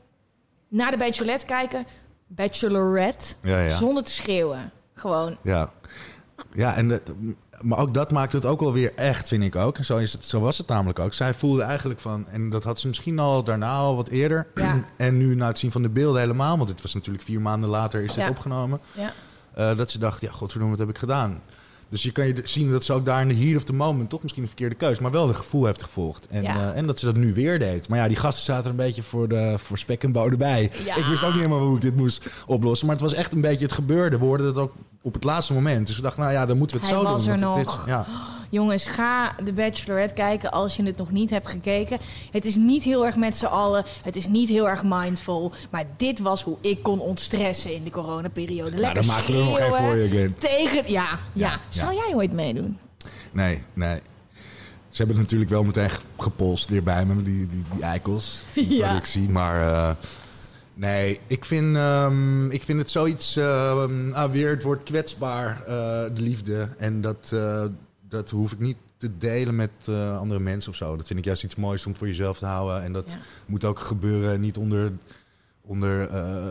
naar de Bachelorette kijken. Bachelorette. Ja. Zonder te schreeuwen. Gewoon. Ja, ja en de- maar ook dat maakt het ook wel weer echt, vind ik ook. En zo, is het, zo was het namelijk ook. Zij voelde eigenlijk van, en dat had ze misschien al daarna al wat eerder. Ja. En nu na het zien van de beelden helemaal, want het was natuurlijk vier maanden later is dit Ja. opgenomen. Ja. Eh, dat ze dacht, ja, godverdomme, wat heb ik gedaan? Dus je kan je zien dat ze ook daar in de heat of the moment toch misschien een verkeerde keuze, maar wel het gevoel heeft gevolgd. En, Ja. eh, en dat ze dat nu weer deed. Maar ja, die gasten zaten er een beetje voor, de, voor spek en bonen bij. Ja. Ik wist ook niet helemaal hoe ik dit moest oplossen. Maar het was echt een beetje het gebeurde. We hoorden het ook op het laatste moment. Dus we dachten, nou ja, dan moeten we het Hij zo was doen. er nog. ja. Jongens, ga The Bachelorette kijken als je het nog niet hebt gekeken. Het is niet heel erg met z'n allen. Het is niet heel erg mindful. Maar dit was hoe ik kon ontstressen in de coronaperiode. Lekker Nou, dan maken we er nog geen schreeuwen voor je, Gwen. Tegen, ja, ja. Ja, Zou jij ooit meedoen? Nee, nee. Ze hebben het natuurlijk wel meteen gepolst weer bij me, die, die, die eikels. Die Ja. productie. Maar eh, nee, ik vind, ehm, ik vind het zoiets... ehm, ah, weer het woord kwetsbaar, eh, de liefde. En dat, eh, dat hoef ik niet te delen met eh, andere mensen of zo. Dat vind ik juist iets moois om voor jezelf te houden. En dat Ja. moet ook gebeuren, niet onder, onder eh,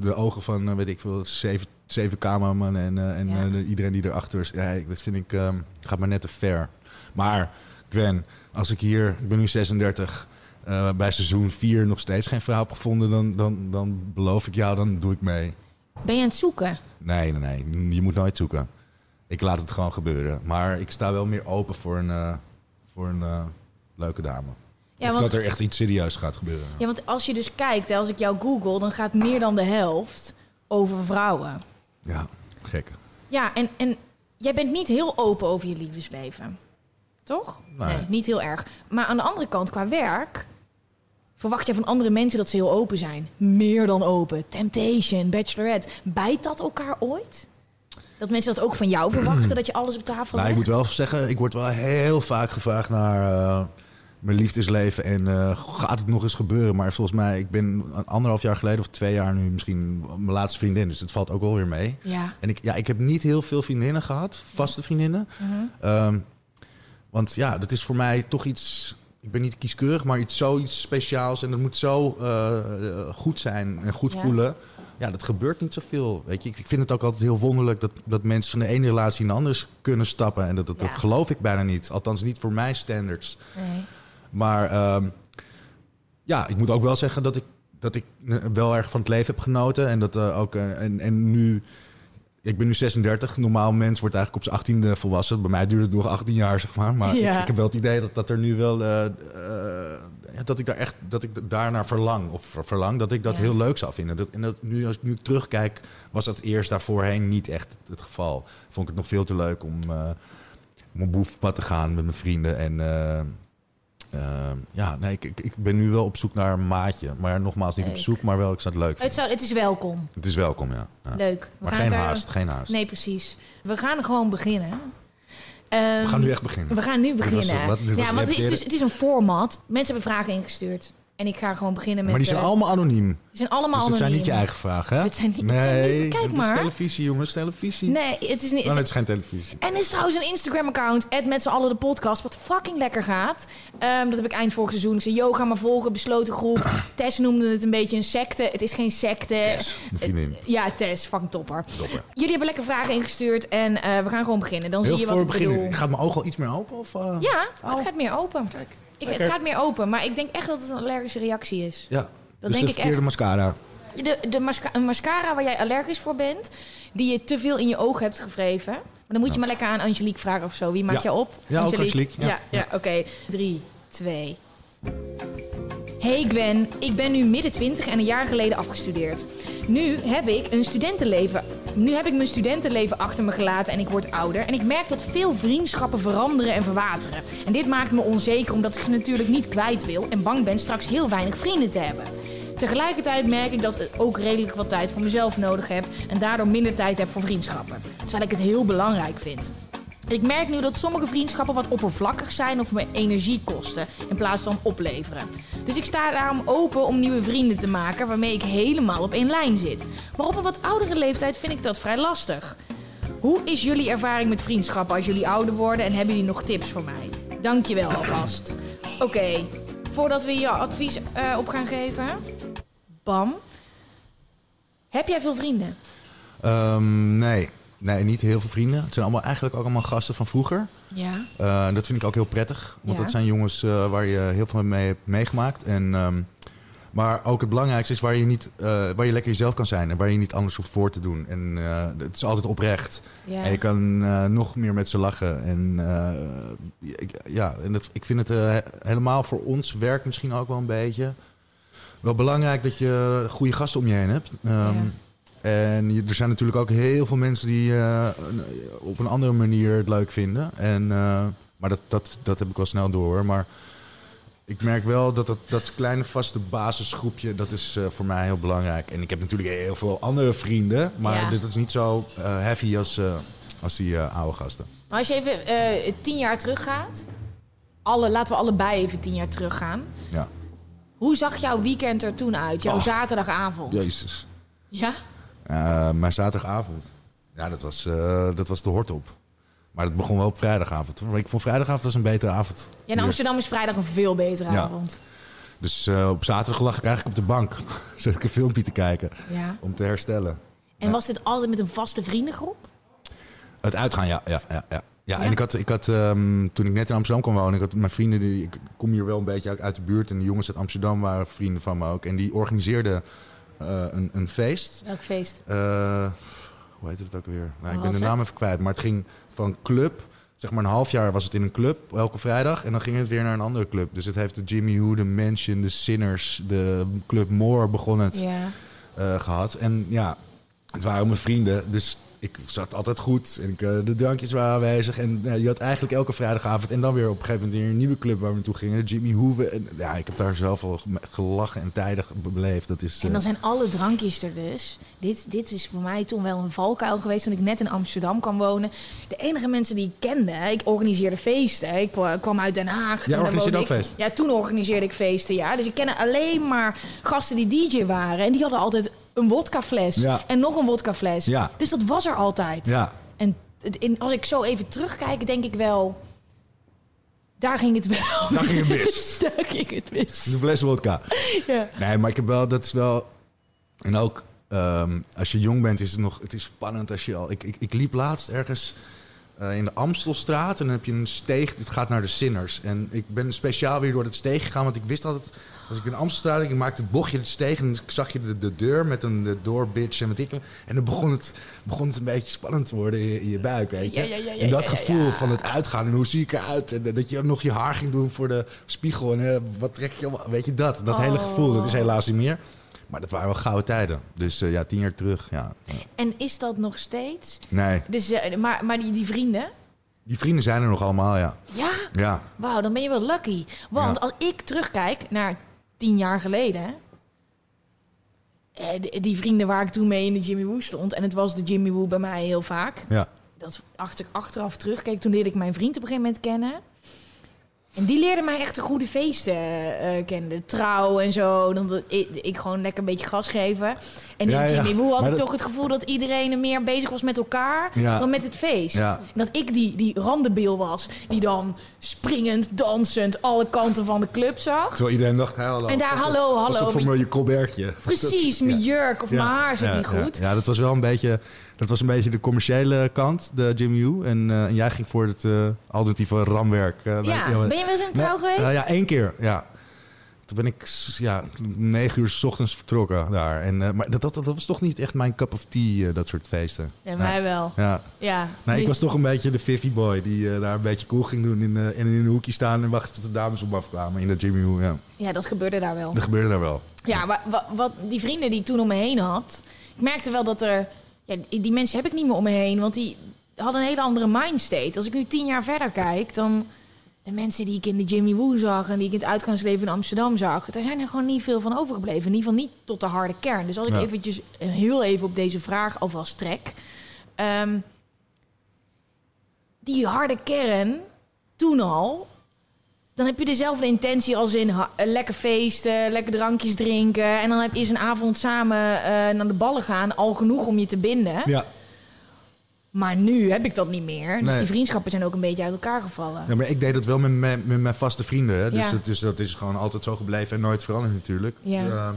de ogen van, eh, weet ik veel, zeven, zeven kamermannen en, en Ja. iedereen die erachter is. Ja, dat vind ik, ehm, gaat maar net te ver. Maar Gwen, als ik hier, ik ben nu 36, eh, bij seizoen 4 nog steeds geen vrouw heb gevonden, dan, dan, dan beloof ik jou, dan doe ik mee. Ben je aan het zoeken? Nee, nee, nee, je moet nooit zoeken. Ik laat het gewoon gebeuren. Maar ik sta wel meer open voor een, eh, voor een eh, leuke dame. Ja, of want- dat er echt iets serieus gaat gebeuren. Ja, want als je dus kijkt, hè, als ik jou google, dan gaat meer dan de helft over vrouwen. Ja, gek. Ja, en, en jij bent niet heel open over je liefdesleven. Toch? Nee. niet heel erg. Maar aan de andere kant, qua werk, verwacht je van andere mensen dat ze heel open zijn. Meer dan open. Temptation, Bachelorette. Bijt dat elkaar ooit? Dat mensen dat ook van jou verwachten, dat je alles op tafel Nou, ik moet wel zeggen, ik word wel heel vaak gevraagd naar eh, mijn liefdesleven. En eh, gaat het nog eens gebeuren? Maar volgens mij, ik ben anderhalf jaar geleden of twee jaar nu misschien mijn laatste vriendin. Dus het valt ook wel weer mee. Ja. En ik, ja, ik heb niet heel veel vriendinnen gehad, vaste vriendinnen. Mhm. Ehm, want ja, dat is voor mij toch iets. Ik ben niet kieskeurig, maar iets zoiets speciaals. En dat moet zo eh, goed zijn en goed Ja. voelen. Ja, dat gebeurt niet zoveel. Weet je, ik vind het ook altijd heel wonderlijk dat, dat mensen van de ene relatie in de andere kunnen stappen. En dat, dat, geloof ik bijna niet. Althans, niet voor mijn standards. Nee. Maar ehm, ja, ik moet ook wel zeggen dat ik, dat ik wel erg van het leven heb genoten. En dat eh, ook. eh, en, en nu. Ik ben nu 36. Normaal mens wordt eigenlijk op zijn 18e volwassen. Bij mij duurt het nog 18 jaar, zeg maar. Maar Ja. ik, ik heb wel het idee dat, dat er nu wel. eh, eh, dat ik daar echt. Dat ik daarnaar verlang. Of ver- verlang dat ik dat Ja. heel leuk zou vinden. Dat, en dat nu, als ik nu terugkijk, was dat eerst daarvoorheen niet echt het geval. Vond ik het nog veel te leuk om. eh om op boefpad te gaan met mijn vrienden. En eh, eh, ja, nee, ik, ik, ik ben nu wel op zoek naar een maatje. Maar nogmaals, niet op zoek, maar wel, ik zou het leuk Het, zou, het is welkom. Het is welkom, ja. ja. Leuk. We Maar gaan geen daar- haast, geen haast. Nee, precies. We gaan gewoon beginnen. We gaan nu echt beginnen. We gaan nu was- beginnen. wat- was ja, want het is, dus, het is een format. Mensen hebben vragen ingestuurd. En ik ga gewoon beginnen met... maar die zijn eh, allemaal anoniem. die zijn allemaal Dus het zijn anoniem. niet je eigen vragen, hè? Dit zijn niet- zijn nee, niet- kijk het is maar. televisie, jongens, televisie. Nee, het is niet... Oh, nee, het is geen televisie. En er is trouwens een Instagram-account, met z'n allen de podcast, wat fucking lekker gaat. Ehm, dat heb ik eind vorig seizoen. Ik zei, yo, ga maar volgen, besloten groep. Tess noemde het een beetje een secte. Het is geen secte. Tess, vriendin. Ja, Tess, fucking topper. Topper. Jullie hebben lekker vragen ingestuurd en eh, we gaan gewoon beginnen. Dan Heel zie je wat voor ik het begin. bedoel. Gaat mijn oog al iets meer open? Of, eh? Ja, Oh. het gaat meer open. Kijk. Ik, het gaat meer open, maar ik denk echt dat het een allergische reactie is. Ja, dus denk de ik echt. mascara. De, de masca- een mascara waar jij allergisch voor bent, die je te veel in je ogen hebt gewreven. Maar dan moet je maar lekker aan Angelique vragen of zo. Wie maakt Ja. je op? Ja, ook Angelique, ja. Ja, ja, oké. Drie, twee. Hey Gwen, ik ben nu midden 20 en een jaar geleden afgestudeerd. Nu heb ik een studentenleven. Nu heb ik mijn studentenleven achter me gelaten en ik word ouder. En ik merk dat veel vriendschappen veranderen en verwateren. En dit maakt me onzeker omdat ik ze natuurlijk niet kwijt wil en bang ben straks heel weinig vrienden te hebben. Tegelijkertijd merk ik dat ik ook redelijk wat tijd voor mezelf nodig heb en daardoor minder tijd heb voor vriendschappen. Terwijl ik het heel belangrijk vind. Ik merk nu dat sommige vriendschappen wat oppervlakkig zijn of me energie kosten in plaats van opleveren. Dus ik sta daarom open om nieuwe vrienden te maken waarmee ik helemaal op één lijn zit. Maar op een wat oudere leeftijd vind ik dat vrij lastig. Hoe is jullie ervaring met vriendschappen als jullie ouder worden en hebben jullie nog tips voor mij? Dankjewel alvast. Oké, voordat we je advies eh, op gaan geven. Bam. Heb jij veel vrienden? Ehm, nee. Nee, niet heel veel vrienden. Het zijn allemaal, eigenlijk ook allemaal gasten van vroeger. Ja. Uh, dat vind ik ook heel prettig. Want Ja. dat zijn jongens uh, waar je heel veel mee hebt meegemaakt. En, um, maar ook het belangrijkste is waar je, niet, uh, waar je lekker jezelf kan zijn. En waar je niet anders hoeft voor te doen. En het is altijd oprecht. Ja. En je kan nog meer met ze lachen. En, ik, ja, en dat, ik vind het helemaal voor ons werk misschien ook wel een beetje. Wel belangrijk dat je goede gasten om je heen hebt. Um, Ja. En je, er zijn natuurlijk ook heel veel mensen die uh, op een andere manier het leuk vinden. En, uh, maar dat, dat, dat heb ik wel snel door. Maar ik merk wel dat dat, dat kleine vaste basisgroepje, dat is uh, voor mij heel belangrijk. En ik heb natuurlijk heel veel andere vrienden. Maar Ja. dit is niet zo heavy als, als die oude gasten. Maar als je even eh, tien jaar teruggaat, alle, laten we allebei even tien jaar teruggaan. Ja. Hoe zag jouw weekend er toen uit? Jouw Och, zaterdagavond? Jezus. Ja? Uh, mijn zaterdagavond. Ja, dat was, uh, dat was de hortop. Maar dat begon wel op vrijdagavond. hoor. Ik vond vrijdagavond was een betere avond. Ja, in Amsterdam is vrijdag een veel betere Ja. avond. Dus uh, op zaterdag lag ik eigenlijk op de bank. Zat ik een filmpje te kijken. Ja. Om te herstellen. En Ja. was dit altijd met een vaste vriendengroep? Het uitgaan, ja. ja, ja, ja. Ja, en ik had, ik had um, toen ik net in Amsterdam kwam wonen, ik had mijn vrienden, die, ik kom hier wel een beetje uit, uit de buurt. En de jongens uit Amsterdam waren vrienden van me ook. En die organiseerden een, een feest. Welk feest? Uh, hoe heet het ook weer? Nou, ik ben de naam even kwijt. Maar het ging van club. Zeg maar een half jaar was het in een club, elke vrijdag. En dan ging het weer naar een andere club. Dus het heeft de Jimmy Who, de Mansion, de Sinners, de Club More begon het Ja. eh, gehad. En ja, het waren mijn vrienden. Dus ik zat altijd goed. En ik, eh, de drankjes waren aanwezig. En ja, je had eigenlijk elke vrijdagavond. En dan weer op een gegeven moment weer een nieuwe club waar we naartoe gingen. Jimmy Hoeve. En ja, ik heb daar zelf al gelachen en tijdig beleefd. Dat is, En dan eh, zijn alle drankjes er dus. Dit, dit is voor mij toen wel een valkuil geweest toen ik net in Amsterdam kwam wonen. De enige mensen die ik kende, ik organiseerde feesten. Ik kwa- kwam uit Den Haag. Daar organiseerde ook feesten? Ja, toen organiseerde ik feesten, ja. Dus ik ken alleen maar gasten die DJ waren. En die hadden altijd een wodkafles. Ja. En nog een wodkafles. Ja. Dus dat was er altijd. ja, En het- in, als ik zo even terugkijk, denk ik wel... Daar ging het wel. Daar ging het mis. daar ging het mis. een fles vodka. Ja. Nee, maar ik heb wel, dat is wel. En ook ehm, als je jong bent, is het nog. Het is spannend als je al. Ik, ik, ik liep laatst ergens eh, in de Amstelstraat en dan heb je een steeg. Dit gaat naar de Sinners. En ik ben speciaal weer door het steeg gegaan, want ik wist altijd. Als ik in de Amstelstraat, ik maakte het bochtje steeg en ik zag je de, de deur met een de door bitch en wat ik. En dan begon het, begon het een beetje spannend te worden in je, in je buik, weet je. Ja, ja, ja, ja, en dat gevoel van het uitgaan en hoe zie ik eruit en dat je nog je haar ging doen voor de spiegel en eh, wat trek je allemaal, weet je dat, dat hele gevoel, dat is helaas niet meer. Maar dat waren wel gouden tijden. Dus eh, ja, tien jaar terug, ja. En is dat nog steeds? Nee, Dus, eh, maar maar die, die vrienden? die vrienden zijn er nog allemaal, ja. Ja, Ja, wauw, dan ben je wel lucky. Want Ja. als ik terugkijk naar tien jaar geleden... eh, die, die vrienden waar ik toen mee in de Jimmy Woo stond... en het was de Jimmy Woo bij mij heel vaak... ja. dat achter, achteraf terugkeek, toen leerde ik mijn vriend op een gegeven moment kennen... En die leerde mij echt de goede feesten eh, kennen. De trouw en zo. Dan ik, ik gewoon lekker een beetje gas geven. En Ja, in ja. Jimmy Woo had Maar ik dat- toch het gevoel dat iedereen meer bezig was met elkaar Ja. dan met het feest. Ja. En dat ik die, die randenbil was, die dan springend, dansend alle kanten van de club zag. Terwijl iedereen dacht, hallo. En daar, was hallo, dat- was hallo. dat voor me je colbertje. Precies, mijn ja. jurk of Ja, mijn haar zit ja, niet ja. goed. Ja, dat was wel een beetje, dat was een beetje de commerciële kant, de Jimmy Woo. En, eh, en jij ging voor het eh, alternatieve ramwerk. eh, Ja, ben je wel eens in trouw geweest? ja, één keer, ja. Toen ben ik ja, negen uur s ochtends vertrokken daar. En, maar dat, dat, dat was toch niet echt mijn cup of tea, dat soort feesten. Ja, mij wel. Ja. Ja. Nee, ik was toch een beetje de Fiffy boy die daar een beetje cool ging doen in, en in een hoekje staan en wachten tot de dames op me afkwamen in de Jimmy Woo. Ja, Ja, dat gebeurde daar wel. dat gebeurde daar wel. Ja, maar wat, wat die vrienden die ik toen om me heen had... Ik merkte wel dat er... Ja, die mensen heb ik niet meer om me heen, want die hadden een hele andere mindstate. Als ik nu tien jaar verder kijk, dan... De mensen die ik in de Jimmy Woo zag en die ik in het uitgaansleven in Amsterdam zag... er zijn er gewoon niet veel van overgebleven. In ieder geval niet tot de harde kern. Dus als ik eventjes eh, heel even op deze vraag alvast trek... ehm, die harde kern, toen al, dan heb je dezelfde intentie als in ha- eh, lekker feesten, lekker drankjes drinken. En dan heb je eens een avond samen eh, naar de ballen gaan, al genoeg om je te binden. Ja. Maar nu heb ik dat niet meer. Dus Nee. die vriendschappen zijn ook een beetje uit elkaar gevallen. Ja, maar ik deed dat wel met mijn, met mijn vaste vrienden. Hè? Dus, Ja. het, dus dat is gewoon altijd zo gebleven en nooit veranderd natuurlijk. Ja. Eh,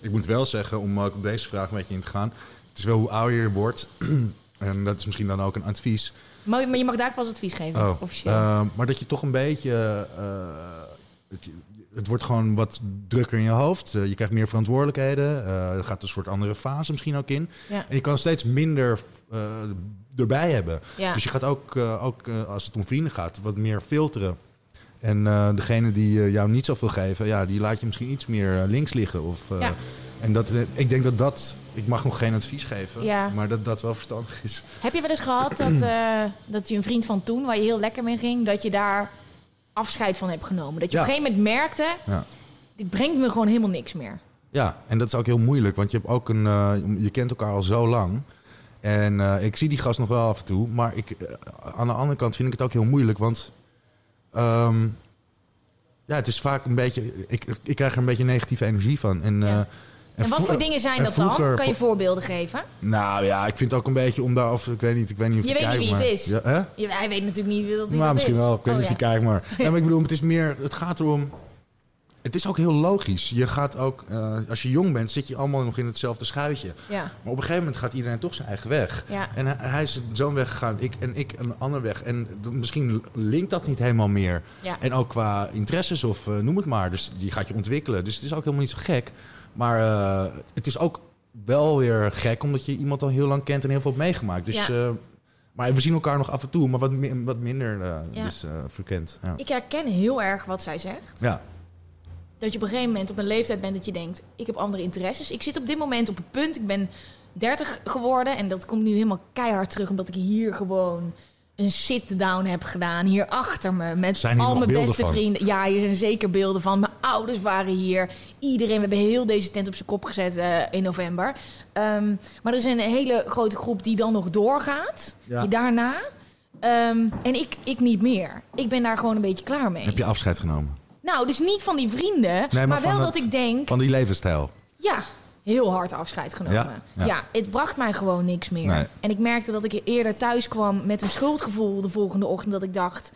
ik moet wel zeggen, om ook op deze vraag een beetje in te gaan. Het is wel hoe ouder je wordt. En dat is misschien dan ook een advies. Maar, maar je mag daar pas advies geven, Oh, officieel. eh, maar dat je toch een beetje. eh, het, het wordt gewoon wat drukker in je hoofd. Eh, je krijgt meer verantwoordelijkheden. Er gaat een soort andere fase misschien ook in. ja. En je kan steeds minder erbij hebben. Ja. Dus je gaat ook, ook als het om vrienden gaat, wat meer filteren. En degene die jou niet zoveel geven, ja, die laat je misschien iets meer links liggen. Of, Ja. En dat, eh, ik denk dat dat, ik mag nog geen advies geven, Ja. maar dat dat wel verstandig is. Heb je wel eens gehad dat, eh, dat je een vriend van toen, waar je heel lekker mee ging, dat je daar afscheid van hebt genomen? Dat je Ja. op een gegeven moment merkte, Ja. dit brengt me gewoon helemaal niks meer. Ja, en dat is ook heel moeilijk, want je hebt ook een, eh, je kent elkaar al zo lang. En ik zie die gast nog wel af en toe, maar ik, aan de andere kant vind ik het ook heel moeilijk, want ehm, ja, het is vaak een beetje, ik, ik krijg er een beetje negatieve energie van. En, Ja. En, wat voor dingen zijn dat dan? Kan je voorbeelden geven? Nou ja, ik vind het ook een beetje om daar, of ik weet niet, ik weet niet of Je weet niet wie maar- het is. Ja, hè? Hij weet natuurlijk niet wie dat wie Maar dat misschien is. wel, ik weet Oh, niet of ja. die kijkt, maar... Ja, maar ik bedoel, het is meer, het gaat erom... Het is ook heel logisch. Je gaat ook, eh, als je jong bent, zit je allemaal nog in hetzelfde schuitje. Ja, Maar op een gegeven moment gaat iedereen toch zijn eigen weg. ja. En hij, hij is zo'n weg gegaan, ik, en ik een andere weg. En misschien linkt dat niet helemaal meer. ja. En ook qua interesses of eh, noem het maar. Dus die gaat je ontwikkelen. Dus het is ook helemaal niet zo gek. Maar eh, het is ook wel weer gek, omdat je iemand al heel lang kent en heel veel hebt meegemaakt. Dus, maar we zien elkaar nog af en toe, maar wat, mi- wat minder Ja. dus, frequent. Ja. Ik herken heel erg wat zij zegt. ja. Dat je op een gegeven moment op een leeftijd bent dat je denkt... ik heb andere interesses. Ik zit op dit moment op een punt. Ik ben 30 geworden. En dat komt nu helemaal keihard terug... omdat ik hier gewoon een sit-down heb gedaan. Hier achter me. Met Zijn al mijn beste van? vrienden. Ja, hier zijn zeker beelden van. Mijn ouders waren hier. Iedereen. We hebben heel deze tent op zijn kop gezet eh, in november. Ehm, maar er is een hele grote groep die dan nog doorgaat. Ja. Die daarna... Ehm, en ik, ik niet meer. Ik ben daar gewoon een beetje klaar mee. Heb je afscheid genomen Nou, dus niet van die vrienden, maar wel het- dat ik denk, van die levensstijl? ja, heel hard afscheid genomen. Ja, Ja, ja. het bracht mij gewoon niks meer. Nee. En ik merkte dat ik eerder thuis kwam met een schuldgevoel de volgende ochtend. Dat ik dacht,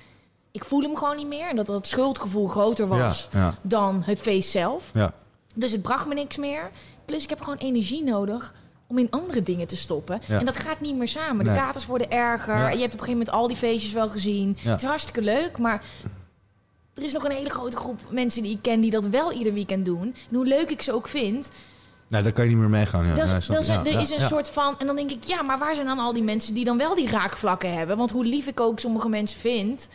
ik voel hem gewoon niet meer. En dat dat schuldgevoel groter was Ja, dan het feest zelf. ja. Dus het bracht me niks meer. Plus ik heb gewoon energie nodig om in andere dingen te stoppen. En dat gaat niet meer samen. De Nee. katers worden erger. Je hebt op een gegeven moment al die feestjes wel gezien. Het is hartstikke leuk, maar... Er is nog een hele grote groep mensen die ik ken die dat wel ieder weekend doen. En hoe leuk ik ze ook vind. Nee, daar kan je niet meer meegaan. Ja. dat is, is, er Ja, is een ja, soort van... En dan denk ik, ja, maar waar zijn dan al die mensen die dan wel die raakvlakken hebben? Want hoe lief ik ook sommige mensen vind...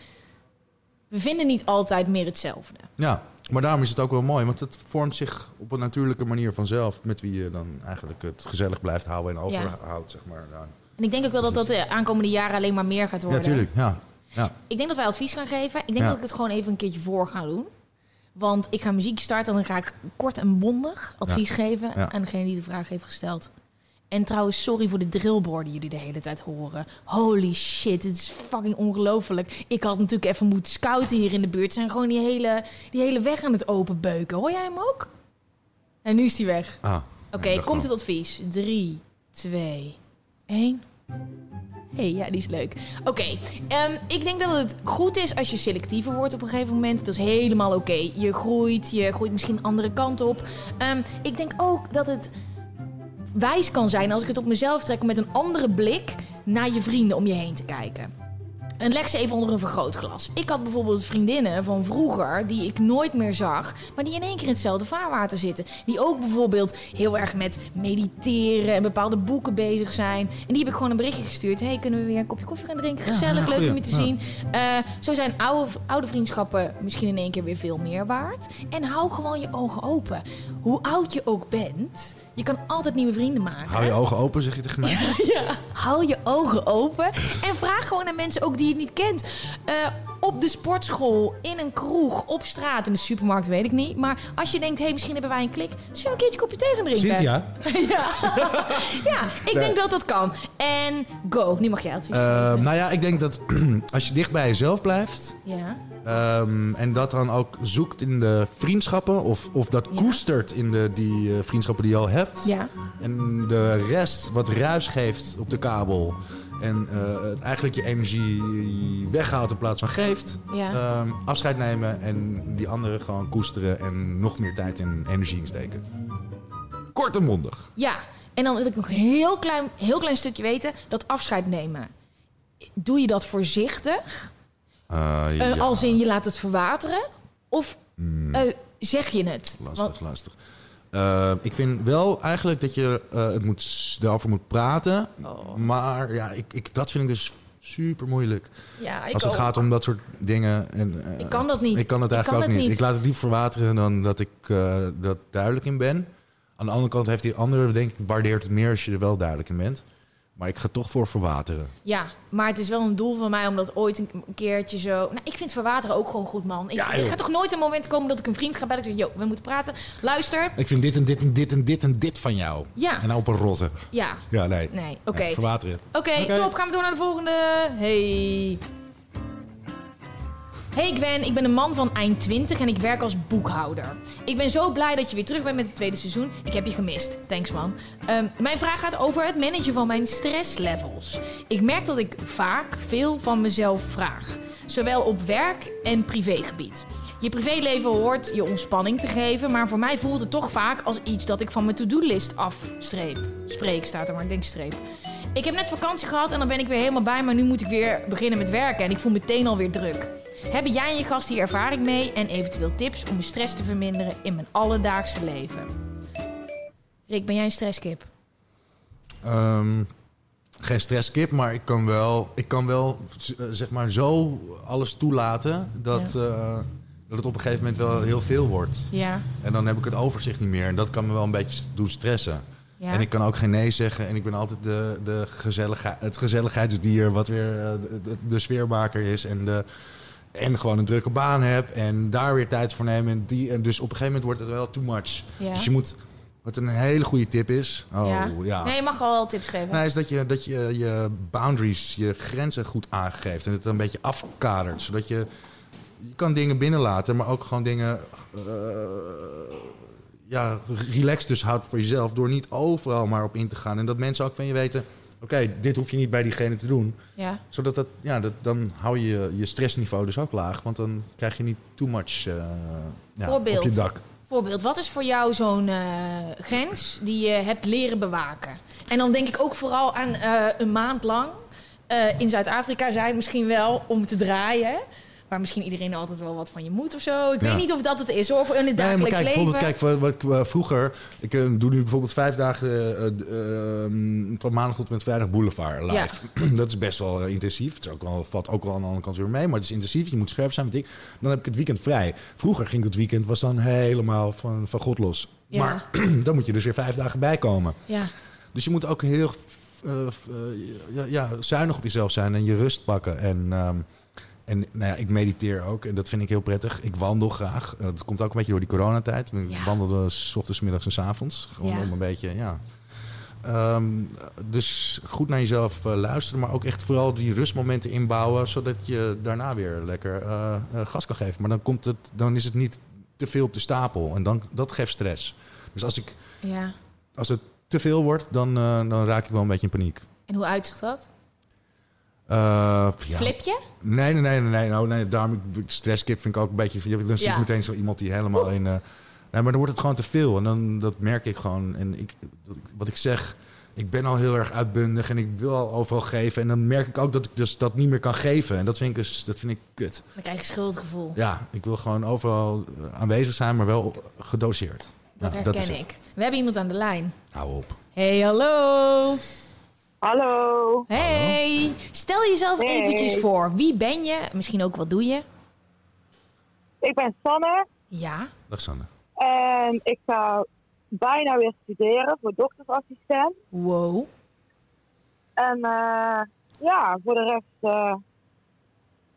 We vinden niet altijd meer hetzelfde. Ja, maar daarom is het ook wel mooi, want het vormt zich op een natuurlijke manier vanzelf. Met wie je dan eigenlijk het gezellig blijft houden en overhoudt, zeg maar. Ja, En ik denk ook wel dat dat de aankomende jaren alleen maar meer gaat ja worden. tuurlijk. Ja. Ja. Ik denk dat wij advies gaan geven. Ik denk Ja. dat ik het gewoon even een keertje voor ga doen. Want ik ga muziek starten en dan ga ik kort en bondig advies geven aan degene die de vraag heeft gesteld. En trouwens, sorry voor de drillboard die jullie de hele tijd horen. Holy shit, het is fucking ongelooflijk. Ik had natuurlijk even moeten scouten hier in de buurt. Ze zijn gewoon die hele, die hele weg aan het openbeuken. Hoor jij hem ook? En nu is hij weg. Ah, Oké, komt het advies. 3, 2, 1. Hey, ja, die is leuk. Oké, ehm, ik denk dat het goed is als je selectiever wordt op een gegeven moment. Dat is helemaal oké. Je groeit, je groeit misschien een andere kant op. Ehm, ik denk ook dat het wijs kan zijn als ik het op mezelf trek om met een andere blik naar je vrienden om je heen te kijken. En leg ze even onder een vergrootglas. Ik had bijvoorbeeld vriendinnen van vroeger die ik nooit meer zag, maar die in één keer in hetzelfde vaarwater zitten. Die ook bijvoorbeeld heel erg met mediteren en bepaalde boeken bezig zijn. En die heb ik gewoon een berichtje gestuurd. Hey, kunnen we weer een kopje koffie gaan drinken? Gezellig, ja, leuk om je te Ja. zien. Eh, zo zijn oude, oude vriendschappen misschien in één keer weer veel meer waard. En hou gewoon je ogen open. Hoe oud je ook bent, je kan altijd nieuwe vrienden maken. Hou je ogen open, zeg je tegen mij? Ja. Hou je ogen open en vraag gewoon aan mensen ook die je niet kent. Eh, op de sportschool, in een kroeg, op straat, in de supermarkt, weet ik niet. Maar als je denkt, hé, hey, misschien hebben wij een klik. Zullen we een keertje kopje thee gaan drinken? Cynthia? ja. ja, ik denk dat dat kan. En go, nu mag jij het Eh, nou ja, ik denk dat als je dicht bij jezelf blijft... Ja, ehm, en dat dan ook zoekt in de vriendschappen... of, of dat Ja. koestert in de, die eh, vriendschappen die je al hebt... ja, En de rest wat ruis geeft op de kabel. En eh, eigenlijk je energie weghaalt in plaats van geeft. ja. Ehm, afscheid nemen en die anderen gewoon koesteren. En nog meer tijd en energie insteken. Kort en mondig. Ja, en dan wil ik nog een heel klein, heel klein stukje weten. Dat afscheid nemen. Doe je dat voorzichtig? Eh, Eh. Als in je laat het verwateren? Of eh, zeg je het? Lastig, Want- lastig. Eh, ik vind wel eigenlijk dat je eh, het moet, erover moet praten. Oh. Maar ja, ik, ik, dat vind ik dus super moeilijk. ja, Als het ook. gaat om dat soort dingen. En, eh, Ik kan dat niet. Ik kan het eigenlijk kan ook het niet. niet. Ik laat het liever verwateren dan dat ik uh, dat duidelijk in ben. Aan de andere kant heeft die andere, denk ik, waardeert het meer als je er wel duidelijk in bent. Maar ik ga toch voor verwateren. Ja, maar het is wel een doel van mij om dat ooit een keertje zo... Nou, ik vind verwateren ook gewoon goed, man. Ik, Ja, er joh. gaat toch nooit een moment komen dat ik een vriend ga bellen en zeg... Yo, we moeten praten. Luister. Ik vind dit en dit en dit en dit en dit van jou. Ja. En nou op een rotte. Ja. Ja, nee. Nee, oké. Nee, verwateren. Oké, Oké. top. Gaan we door naar de volgende. Hey. Hey Gwen, ik ben een man van eind 20 en ik werk als boekhouder. Ik ben zo blij dat je weer terug bent met het tweede seizoen. Ik heb je gemist. Thanks man. Ehm, mijn vraag gaat over het managen van mijn stresslevels. Ik merk dat ik vaak veel van mezelf vraag. Zowel op werk- en privégebied. Je privéleven hoort je ontspanning te geven, maar voor mij voelt het toch vaak als iets dat ik van mijn to-do-list afstreep. Spreek staat er maar, ik denk streep. Ik heb net vakantie gehad en dan ben ik weer helemaal bij, maar nu moet ik weer beginnen met werken en ik voel meteen alweer druk. Hebben jij en je gast hier ervaring mee en eventueel tips om mijn stress te verminderen in mijn alledaagse leven? Rick, ben jij een stresskip? Ehm, geen stresskip, maar ik kan wel, ik kan wel eh, zeg maar zo alles toelaten dat, eh, dat het op een gegeven moment wel heel veel wordt. Ja. En dan heb ik het overzicht niet meer. En dat kan me wel een beetje doen stressen. Ja. En ik kan ook geen nee zeggen. En ik ben altijd de, de gezelligheid, het gezelligheidsdier, wat weer eh, de, de, de sfeermaker is. En, de, en gewoon een drukke baan heb. En daar weer tijd voor nemen. En, die, en dus op een gegeven moment wordt het wel too much. Ja. Dus je moet, wat een hele goede tip is. Oh ja. ja. Nee, je mag wel tips geven. Nee, is dat je, dat je je boundaries, je grenzen goed aangeeft. En het een beetje afkadert. Zodat je, je kan dingen binnenlaten, maar ook gewoon dingen eh, ja, relaxed dus houdt voor jezelf. Door niet overal maar op in te gaan. En dat mensen ook van je weten, oké, dit hoef je niet bij diegene te doen. Ja. Zodat dat, ja, dat, dan hou je je stressniveau dus ook laag. Want dan krijg je niet too much eh, ja, Voorbeeld. op je dak. Voorbeeld, wat is voor jou zo'n eh, grens die je hebt leren bewaken? En dan denk ik ook vooral aan eh, een maand lang in Zuid-Afrika zijn, misschien wel om te draaien. Waar misschien iedereen altijd wel wat van je moet of zo. Ik Ja. weet niet of dat het is hoor, voor in het Nee, maar dagelijks kijk, leven. bijvoorbeeld, kijk, wat, wat ik vroeger... Ik eh, doe nu bijvoorbeeld vijf dagen eh, eh, ehm, van maandag tot met vrijdag Boulevard live. dat is best wel eh, intensief. Het is ook wel, valt ook wel aan de andere kant weer mee, maar het is intensief. Je moet scherp zijn met ik. Dan heb ik het weekend vrij. Vroeger ging het weekend was dan helemaal van, van God los. Ja. Maar dan moet je dus weer vijf dagen bijkomen. Ja, Dus je moet ook heel ja, ja, zuinig op jezelf zijn en je rust pakken. En, ehm, en nou ja, ik mediteer ook en dat vind ik heel prettig. Ik wandel graag. Eh, dat komt ook een beetje door die coronatijd. Ik Ja. wandelde s ochtends, middags en s avonds. Gewoon Ja. om een beetje, ja. Ehm, dus goed naar jezelf eh, luisteren, maar ook echt vooral die rustmomenten inbouwen, zodat je daarna weer lekker eh, gas kan geven. Maar dan, komt het, dan is het niet te veel op de stapel en dan, dat geeft stress. Dus als, ik, ja. als het te veel wordt, dan, dan raak ik wel een beetje in paniek. En hoe uitzicht dat? Eh, ja. Flip je? Nee, nee, nee, nee. Nou, nee daarom, stresskip vind ik ook een beetje... Dan zie ik meteen zo iemand die helemaal in... eh, nee, maar dan wordt het gewoon te veel. En dan, dat merk ik gewoon. En ik, wat ik zeg, ik ben al heel erg uitbundig en ik wil al overal geven. En dan merk ik ook dat ik dus dat niet meer kan geven. En dat vind ik, dus, dat vind ik kut. Dan krijg je schuldgevoel. Ja, ik wil gewoon overal aanwezig zijn, maar wel gedoseerd. Dat Ja, herken het. ik. We hebben iemand aan de lijn. Hou op. Hey, hallo. Hallo, Hey. Stel jezelf Hey. eventjes voor. Wie ben je? Misschien ook wat doe je? ik ben Sanne Ja. Dag Sanne. en ik ga bijna weer studeren voor doktersassistent. Wow. En eh, ja, voor de rest, eh,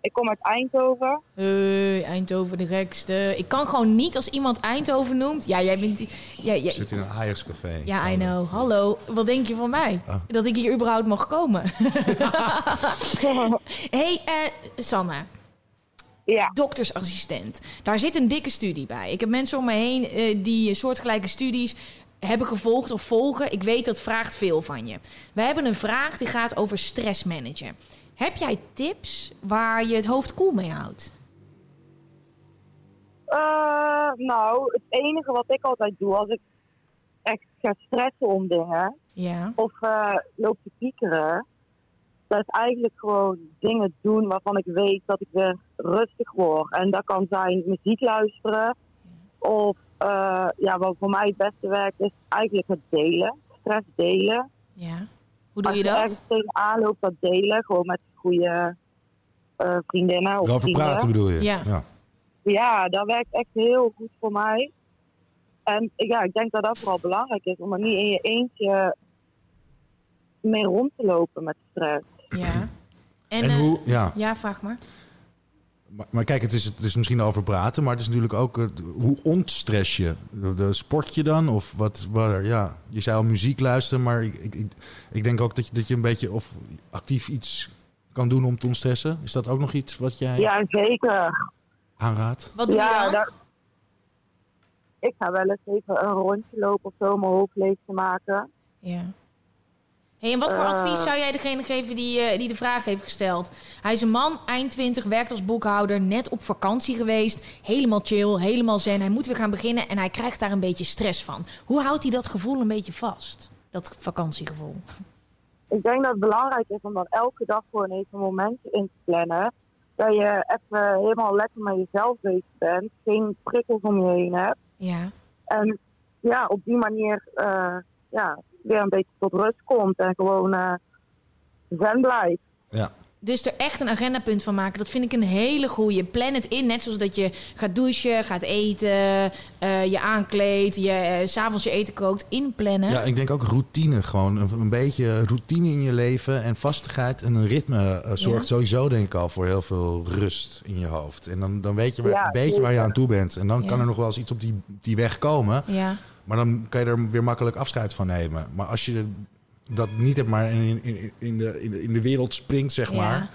ik kom uit Eindhoven. Hey, Eindhoven de gekste. Ik kan gewoon niet als iemand Eindhoven noemt. Ja, jij bent... die- Ja, ja, zit in een Ajax-café. ja, I know. Hallo. Wat denk je van mij? Oh. Dat ik hier überhaupt mag komen. hey, eh, Sanne. Ja, doktersassistent. Daar zit een dikke studie bij. Ik heb mensen om me heen eh, die soortgelijke studies hebben gevolgd of volgen. Ik weet dat vraagt veel van je. We hebben een vraag die gaat over stressmanagen. Heb jij tips waar je het hoofd koel mee houdt? Eh, nou, het enige wat ik altijd doe als ik echt ga stressen om dingen Ja. of eh, loop te piekeren, dat is eigenlijk gewoon dingen doen waarvan ik weet dat ik weer rustig word. En dat kan zijn muziek luisteren of eh, ja, wat voor mij het beste werkt is eigenlijk het delen, stress delen. Ja. Hoe doe Als je je ergens dat? tegenaan loopt, dat delen, gewoon met goede eh, vriendinnen of vrienden. praten bedoel je? Ja. Ja, dat werkt echt heel goed voor mij. En ja, ik denk dat dat vooral belangrijk is om er niet in je eentje mee rond te lopen met stress. Ja. En, En eh, hoe, ja. Ja, vraag maar. Maar, maar kijk, het is, het is misschien over praten, maar het is natuurlijk ook... eh, hoe ontstress je? De, de sport je dan? Of wat, waar, ja, je zei al muziek luisteren, maar ik, ik, ik, ik denk ook dat je, dat je een beetje of actief iets kan doen om te ontstressen. Is dat ook nog iets wat jij Ja, zeker. aanraadt? Wat doe ja, je dan? ik ga wel eens even een rondje lopen of zo om mijn hoofd leeg te maken. Ja. Hey, en wat voor Eh. advies zou jij degene geven die, eh, die de vraag heeft gesteld? Hij is een man, eind 20, werkt als boekhouder, net op vakantie geweest. Helemaal chill, helemaal zen. Hij moet weer gaan beginnen en hij krijgt daar een beetje stress van. Hoe houdt hij dat gevoel een beetje vast? Dat vakantiegevoel. Ik denk dat het belangrijk is om dan elke dag gewoon even een momentje in te plannen. Dat je even helemaal lekker met jezelf bezig bent. Geen prikkels om je heen hebt. Ja. En ja, op die manier eh, ja, weer een beetje tot rust komt en gewoon eh zen blijft. Ja. Dus er echt een agendapunt van maken, dat vind ik een hele goeie. Plan het in, net zoals dat je gaat douchen, gaat eten, eh, je aankleedt, je s s'avonds je eten kookt. Inplannen. Ja, ik denk ook routine. Gewoon een, een beetje routine in je leven en vastigheid en een ritme zorgt Ja. sowieso denk ik al voor heel veel rust in je hoofd. En dan, dan weet je waar- Ja, een beetje waar je aan toe bent. En dan Ja. kan er nog wel eens iets op die, die weg komen. ja. Maar dan kan je er weer makkelijk afscheid van nemen. Maar als je dat niet hebt, maar in, in, in, de, in, de, in de wereld springt, zeg Ja. maar.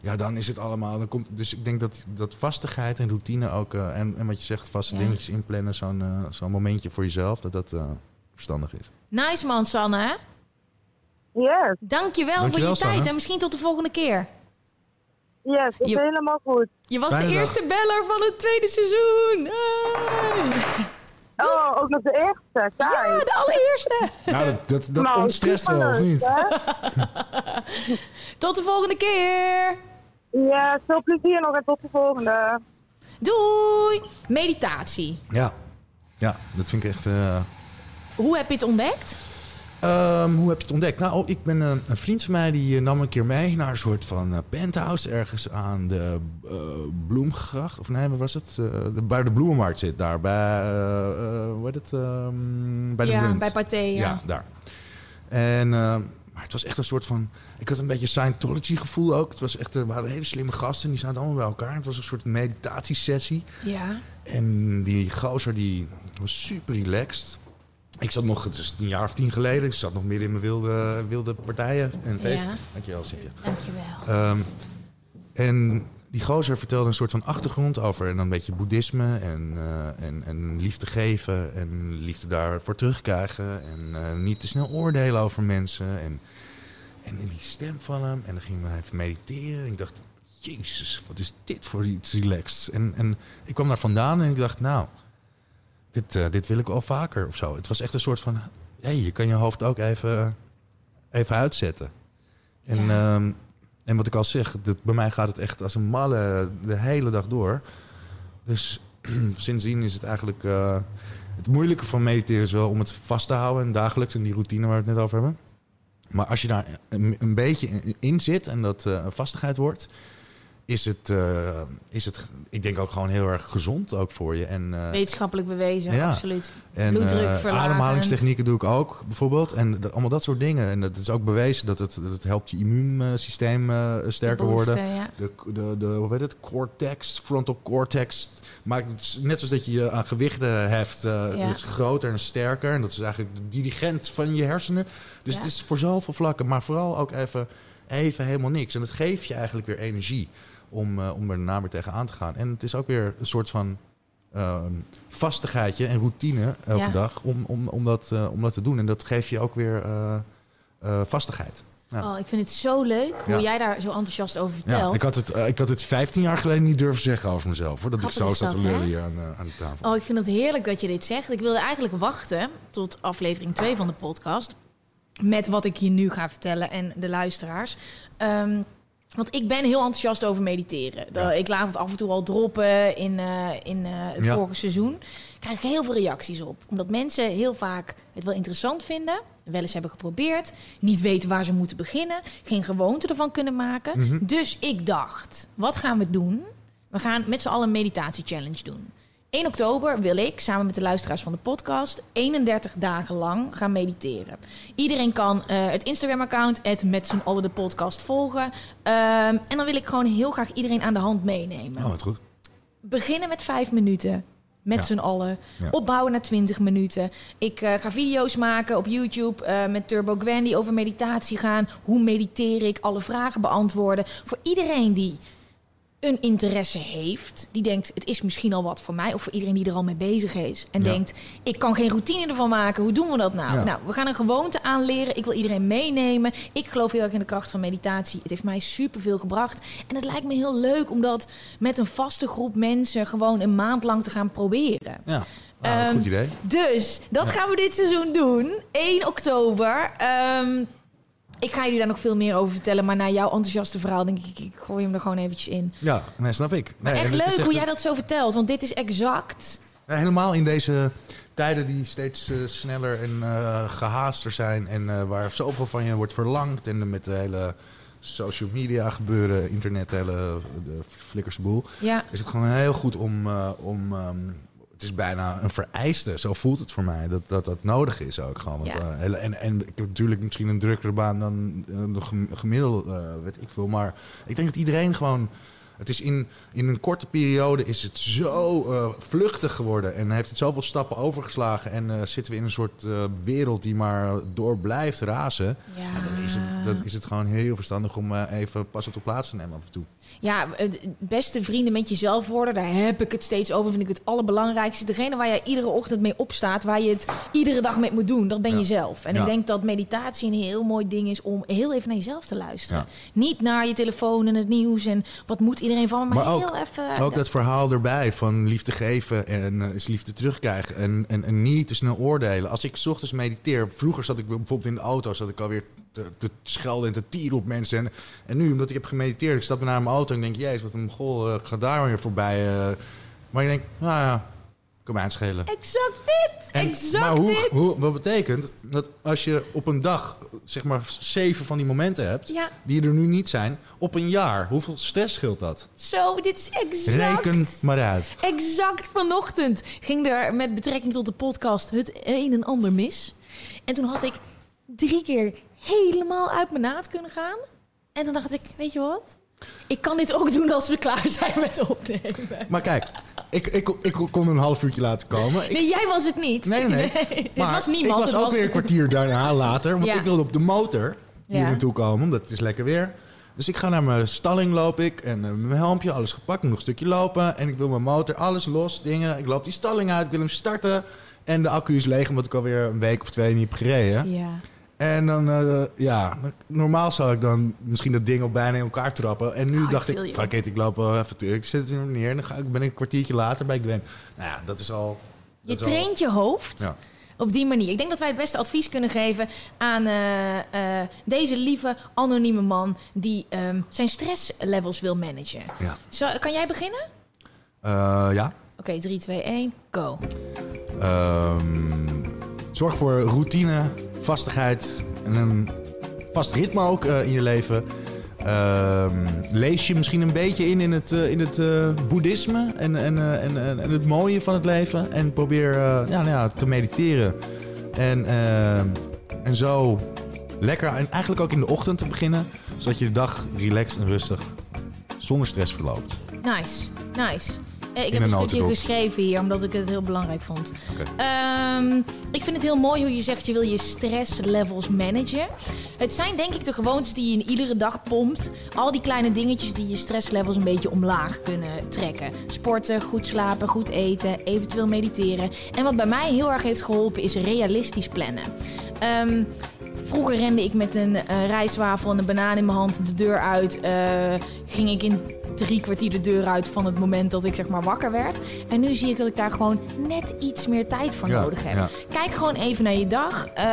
Ja, dan is het allemaal. Dan komt, dus ik denk dat, dat vastigheid en routine ook. eh, en, en wat je zegt, vaste Ja. dingetjes inplannen. Zo'n eh, zo'n momentje voor jezelf. Dat dat eh, verstandig is. Nice man, Sanne. Yes, Dankjewel, voor Dankjewel, je tijd en misschien tot de volgende keer. yes, is Je- helemaal goed. Je was de dag. eerste beller van het tweede seizoen. Hey. Oh, ook nog de eerste. Kijk. Ja, de allereerste. Nou, dat, dat, dat Nou, ontstresst wel, of niet? Tot de volgende keer. Ja, veel plezier nog en tot de volgende. Doei. Meditatie. Ja. ja, dat vind ik echt... eh, Hoe heb je het ontdekt? Ehm, hoe heb je het ontdekt? Nou, ik ben eh, een vriend van mij die eh, nam een keer mee naar een soort van eh, penthouse ergens aan de Bloemgracht. Of nee, waar was het? Eh, de, waar de Bloemenmarkt zit, daar bij, hoe heet het? Ehm, bij de ja, bij Pathé, ja. Ja, daar. En, maar het was echt een soort van... Ik had een beetje Scientology gevoel ook. Het was echt, er waren hele slimme gasten, die zaten allemaal bij elkaar. Het was een soort meditatiesessie. Ja. En die gozer die was super relaxed. Ik zat nog, het is een jaar of tien geleden, ik zat nog midden in mijn wilde, wilde partijen en feesten. Ja. Dankjewel, Cynthia. Dankjewel. Ehm, en die gozer vertelde een soort van achtergrond over en dan een beetje boeddhisme en, eh, en, en liefde geven en liefde daarvoor terugkrijgen en eh, niet te snel oordelen over mensen. En, en die stem van hem en dan gingen we even mediteren en ik dacht, jezus, wat is dit voor iets relaxed. En, en ik kwam daar vandaan en ik dacht, nou, dit, eh, dit wil ik al vaker of zo. Het was echt een soort van, hey, je kan je hoofd ook even, even uitzetten. En, Ja. ehm, en wat ik al zeg, dat, bij mij gaat het echt als een malle de hele dag door. Dus sindsdien is het eigenlijk... eh, het moeilijke van mediteren is wel om het vast te houden en dagelijks en die routine waar we het net over hebben. Maar als je daar een, een beetje in- in zit en dat eh, een vastigheid wordt, is het, eh, is het, ik denk ook gewoon heel erg gezond ook voor je. En, eh, Wetenschappelijk bewezen, Ja. absoluut. en Bloeddruk eh, ademhalingstechnieken doe ik ook, bijvoorbeeld. En dat, allemaal dat soort dingen. En dat is ook bewezen dat het, dat het helpt je immuunsysteem sterker boosten, worden. ja. De, de, de, hoe heet het? Cortex, frontal cortex. Maakt het net zoals dat je je aan gewichten heft, Ja. groter en sterker. En dat is eigenlijk de dirigent van je hersenen. Dus het is voor zoveel vlakken, maar vooral ook even, even helemaal niks. En het geeft je eigenlijk weer energie om, eh, om er daarna weer tegenaan te gaan. En het is ook weer een soort van ehm, vastigheidje en routine elke Ja. dag om, om, om, dat, eh, om dat te doen. En dat geeft je ook weer eh, vastigheid. Ja. Oh, ik vind het zo leuk hoe Ja. jij daar zo enthousiast over Ja, vertelt. ik, had het, ik had het 15 jaar geleden niet durven zeggen over mezelf. Hoor, dat ik zo zat te lullen hier aan, aan de tafel. Oh, ik vind het heerlijk dat je dit zegt. Ik wilde eigenlijk wachten tot aflevering 2 van de podcast. Met wat ik je nu ga vertellen en de luisteraars. Ehm, want ik ben heel enthousiast over mediteren. Ja. Ik laat het af en toe al droppen in, eh, in eh, het Ja. vorige seizoen. Ik krijg heel veel reacties op. Omdat mensen heel vaak het wel interessant vinden. Wel eens hebben geprobeerd. Niet weten waar ze moeten beginnen. Geen gewoonte ervan kunnen maken. Mhm. Dus ik dacht, wat gaan we doen? We gaan met z'n allen een meditatie-challenge doen. 1 oktober wil ik, samen met de luisteraars van de podcast, 31 dagen lang gaan mediteren. Iedereen kan eh, het Instagram-account, het met z'n allen de podcast, volgen. Ehm, en dan wil ik gewoon heel graag iedereen aan de hand meenemen. Oh, wat goed. Beginnen met 5 minuten. Met Ja. z'n allen. Ja. Opbouwen naar 20 minuten. Ik eh, ga video's maken op YouTube eh, met Turbo Gwen die over meditatie gaan. Hoe mediteer ik? Alle vragen beantwoorden. Voor iedereen die een interesse heeft, die denkt het is misschien al wat voor mij, of voor iedereen die er al mee bezig is en Ja. denkt ik kan geen routine ervan maken, hoe doen we dat nou? Ja. Nou, we gaan een gewoonte aanleren. Ik wil iedereen meenemen. Ik geloof heel erg in de kracht van meditatie. Het heeft mij superveel gebracht en het lijkt me heel leuk om dat met een vaste groep mensen gewoon een maand lang te gaan proberen. Ja, nou, Ehm, goed idee. Dus dat gaan we dit seizoen doen. 1 oktober. Ehm, ik ga jullie daar nog veel meer over vertellen. Maar na jouw enthousiaste verhaal denk ik, ik gooi hem er gewoon eventjes in. Ja, nee, snap ik. Maar Nee, echt en het leuk hoe jij dat zo vertelt. Want dit is exact... Ja, helemaal in deze tijden die steeds eh, sneller en eh, gehaaster zijn. En eh, waar zoveel van je wordt verlangd. En met de hele social media gebeuren, internet, de hele de flikkerse boel. Ja, Is het gewoon heel goed om... om ehm, het is bijna een vereiste, zo voelt het voor mij, dat dat, dat nodig is ook gewoon. Want, Ja. eh, en, en ik heb natuurlijk misschien een drukkere baan dan eh, de gem- gemiddelde, eh, weet ik veel. Maar ik denk dat iedereen gewoon... Het is in, in een korte periode is het zo eh, vluchtig geworden en heeft het zoveel stappen overgeslagen. En eh, zitten we in een soort eh, wereld die maar door blijft razen. ja. En dan is, het, dan is het gewoon heel verstandig om even pas op de plaats te nemen af en toe. ja, beste vrienden met jezelf worden. Daar heb ik het steeds over. Vind ik het allerbelangrijkste. Degene waar jij iedere ochtend mee opstaat. Waar je het iedere dag mee moet doen. Dat ben Ja. je zelf. En Ja. ik denk dat meditatie een heel mooi ding is. Om heel even naar jezelf te luisteren. Ja. Niet naar je telefoon en het nieuws. En wat moet iedereen van me. Maar, Maar ook- heel even... Ook dat verhaal erbij van liefde geven en eh, is liefde terugkrijgen. En, en, en niet te snel oordelen. Als ik ochtends mediteer, vroeger zat ik bijvoorbeeld in de auto, zat ik alweer te, te schelden en te tieren op mensen. En, en nu, omdat ik heb gemediteerd, ik stap naar mijn auto en ik denk, jezus, wat een goal, ik ga daar weer voorbij. eh. maar je denkt, nou ja, kan mij schelen. Exact dit! En- exact maar hoe, dit! hoe, wat betekent dat als je op een dag zeg maar zeven van die momenten hebt, Ja, die er nu niet zijn, op een jaar, hoeveel stress scheelt dat? zo, dit is exact. Reken maar uit. Exact vanochtend ging er met betrekking tot de podcast het een en ander mis. En toen had ik drie keer helemaal uit mijn naad kunnen gaan. En dan dacht ik, weet je wat? Ik kan dit ook doen als we klaar zijn met opnemen. Maar kijk, ik, ik, ik kon een half uurtje laten komen. Ik- Nee, jij was het niet. nee, nee, nee. het was niemand. ik was ook was... weer een kwartier daarna later. Want Ja. ik wilde op de motor hier Ja. naartoe komen, omdat het is lekker weer. Dus ik ga naar mijn stalling, loop ik. En eh, mijn helmpje, alles gepakt. Nog een stukje lopen. En ik wil mijn motor, alles los, dingen. Ik loop die stalling uit, ik wil hem starten. En de accu is leeg, omdat ik alweer een week of twee niet heb gereden. Ja. En dan, eh, ja, normaal zou ik dan misschien dat ding op bijna in elkaar trappen. En nu ik dacht ik, fuck it, ik loop wel even terug. Ik zet het er neer en dan ga ik, ben ik een kwartiertje later bij Gwen. Nou ja, dat is al... Je is al- traint je hoofd Ja. op die manier. Ik denk dat wij het beste advies kunnen geven aan eh, eh, deze lieve anonieme man die ehm, zijn stresslevels wil managen. Ja. Zo, kan jij beginnen? Ja. Oké, 3, 2, 1, go. Ehm, zorg voor routine, vastigheid en een vast ritme ook eh, in je leven. Ehm, lees je misschien een beetje in in het, eh, in het eh, boeddhisme en, en, en, en, het mooie van het leven. En probeer ja, nou ja, te mediteren. En, en zo lekker, en eigenlijk ook in de ochtend te beginnen. Zodat je de dag relaxed en rustig, zonder stress verloopt. Nice, nice. Eh, ik heb een een stukje geschreven hier, omdat ik het heel belangrijk vond. Oké. Ehm, ik vind het heel mooi hoe je zegt, je wil je stresslevels managen. Het zijn denk ik de gewoontes die je in iedere dag pompt. Al die kleine dingetjes die je stresslevels een beetje omlaag kunnen trekken. Sporten, goed slapen, goed eten, eventueel mediteren. En wat bij mij heel erg heeft geholpen is realistisch plannen. Ehm, Vroeger rende ik met een rijstwafel en een banaan in mijn hand de deur uit. eh, ging ik in drie kwartier de deur uit van het moment dat ik zeg maar wakker werd. En nu zie ik dat ik daar gewoon net iets meer tijd voor Ja, nodig heb. ja. Kijk gewoon even naar je dag. eh,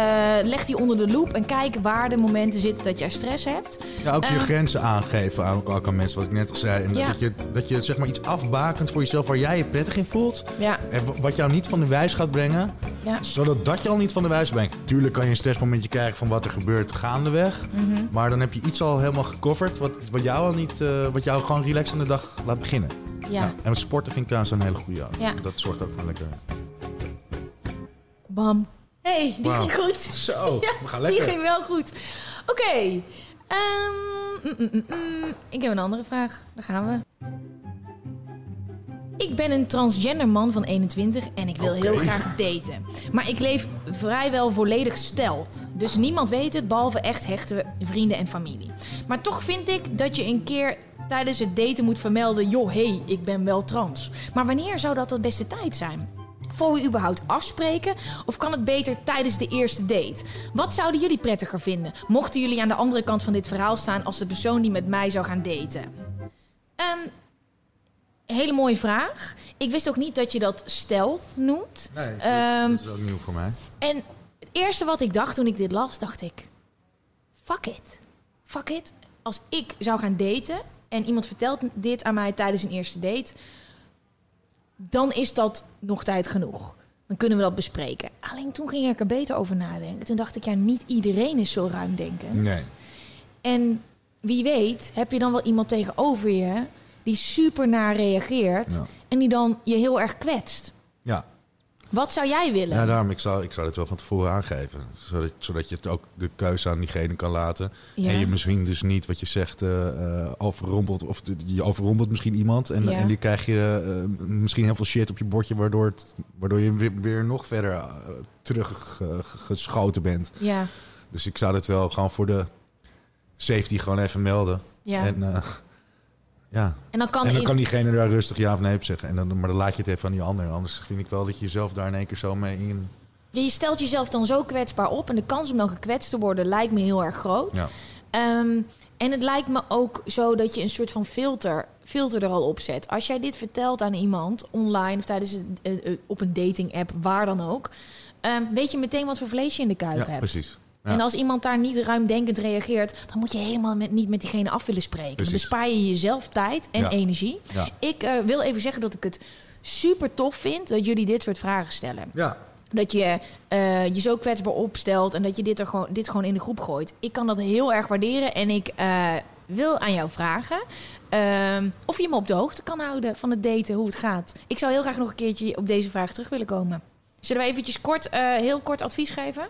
leg die onder de loep en kijk waar de momenten zitten dat jij stress hebt. Ja, ook je Eh, grenzen aangeven aan, ook aan mensen, wat ik net al zei. En Ja. dat, je, dat je zeg maar iets afbakent voor jezelf waar jij je prettig in voelt. Ja, En wat jou niet van de wijs gaat brengen, ja. zodat dat je al niet van de wijs brengt. Tuurlijk kan je een stressmomentje krijgen van wat er gebeurt gaandeweg. Mhm. Maar dan heb je iets al helemaal gecoverd wat, wat jou al niet, eh, wat jou gewoon relaxed aan de dag laat beginnen. ja. En sporten vind ik trouwens een hele goede. Ja. Dat zorgt ook voor lekker. Bam. hey, die ging goed. Zo, Ja, we gaan Die lekker. ging wel goed. Oké. ehm, mm, mm, mm, mm. Ik heb een andere vraag. Daar gaan we. Ik ben een transgender man van 21 en ik wil heel graag daten. Maar ik leef vrijwel volledig stealth. Dus niemand weet het, behalve echt hechte vrienden en familie. Maar toch vind ik dat je een keer tijdens het daten moet vermelden... joh, hé, hey, ik ben wel trans. Maar wanneer zou dat de beste tijd zijn? Voor we überhaupt afspreken? Of kan het beter tijdens de eerste date? Wat zouden jullie prettiger vinden? Mochten jullie aan de andere kant van dit verhaal staan als de persoon die met mij zou gaan daten? Een hele mooie vraag. Ik wist ook niet dat je dat stealth noemt. Nee, dat, Ehm, dat is ook nieuw voor mij. En het eerste wat ik dacht toen ik dit las, dacht ik... Fuck it. Fuck it. Als ik zou gaan daten en iemand vertelt dit aan mij tijdens een eerste date... dan is dat nog tijd genoeg. Dan kunnen we dat bespreken. Alleen toen ging ik er beter over nadenken. Toen dacht ik, ja, niet iedereen is zo ruimdenkend. Nee. En wie weet heb je dan wel iemand tegenover je... die super naar reageert Ja. en die dan je heel erg kwetst. Ja, Wat zou jij willen? Ja, daarom, ik zou, ik zou het wel van tevoren aangeven. Zodat, zodat je het ook de keuze aan diegene kan laten. Ja. En je misschien dus niet, wat je zegt, eh, eh, overrompelt. Of je overrompelt misschien iemand. En, Ja. en die krijg je eh, misschien heel veel shit op je bordje... waardoor, het, waardoor je weer, weer nog verder eh, teruggeschoten bent. Ja, Dus ik zou het wel gewoon voor de safety gewoon even melden. ja. En, ja. En dan kan, en dan kan diegene daar rustig ja of nee op zeggen. En dan, maar dan laat je het even aan die ander. Anders vind ik wel dat je jezelf daar in één keer zo mee in... Ja, je stelt jezelf dan zo kwetsbaar op. En de kans om dan gekwetst te worden lijkt me heel erg groot. Ja. Ehm, en het lijkt me ook zo dat je een soort van filter, filter er al op zet. Als jij dit vertelt aan iemand online of tijdens een, op een dating app, waar dan ook, ehm, weet je meteen wat voor vlees je in de kuip Ja, hebt. precies. Ja. En als iemand daar niet ruimdenkend reageert, dan moet je helemaal met, niet met diegene af willen spreken. Dan Precies. bespaar je jezelf tijd en Ja. energie. Ja. Ik eh, wil even zeggen dat ik het super tof vind dat jullie dit soort vragen stellen. Ja, Dat je eh, je zo kwetsbaar opstelt en dat je dit, er gewoon, dit gewoon in de groep gooit. Ik kan dat heel erg waarderen en ik eh, wil aan jou vragen ehm, of je me op de hoogte kan houden van het daten, hoe het gaat. Ik zou heel graag nog een keertje op deze vraag terug willen komen. Zullen we eventjes kort, heel kort advies geven?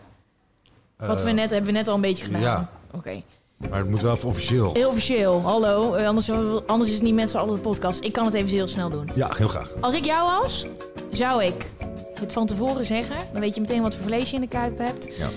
Wat we Eh, net hebben we net al een beetje gedaan. ja. Oké. Maar het moet wel even officieel. Heel officieel. Hallo. Eh, anders, anders is het niet mensen altijd podcast. Ik kan het even heel snel doen. Ja, heel graag. Als ik jou was, zou ik het van tevoren zeggen. Dan weet je meteen wat voor vlees je in de kuip hebt. Ja.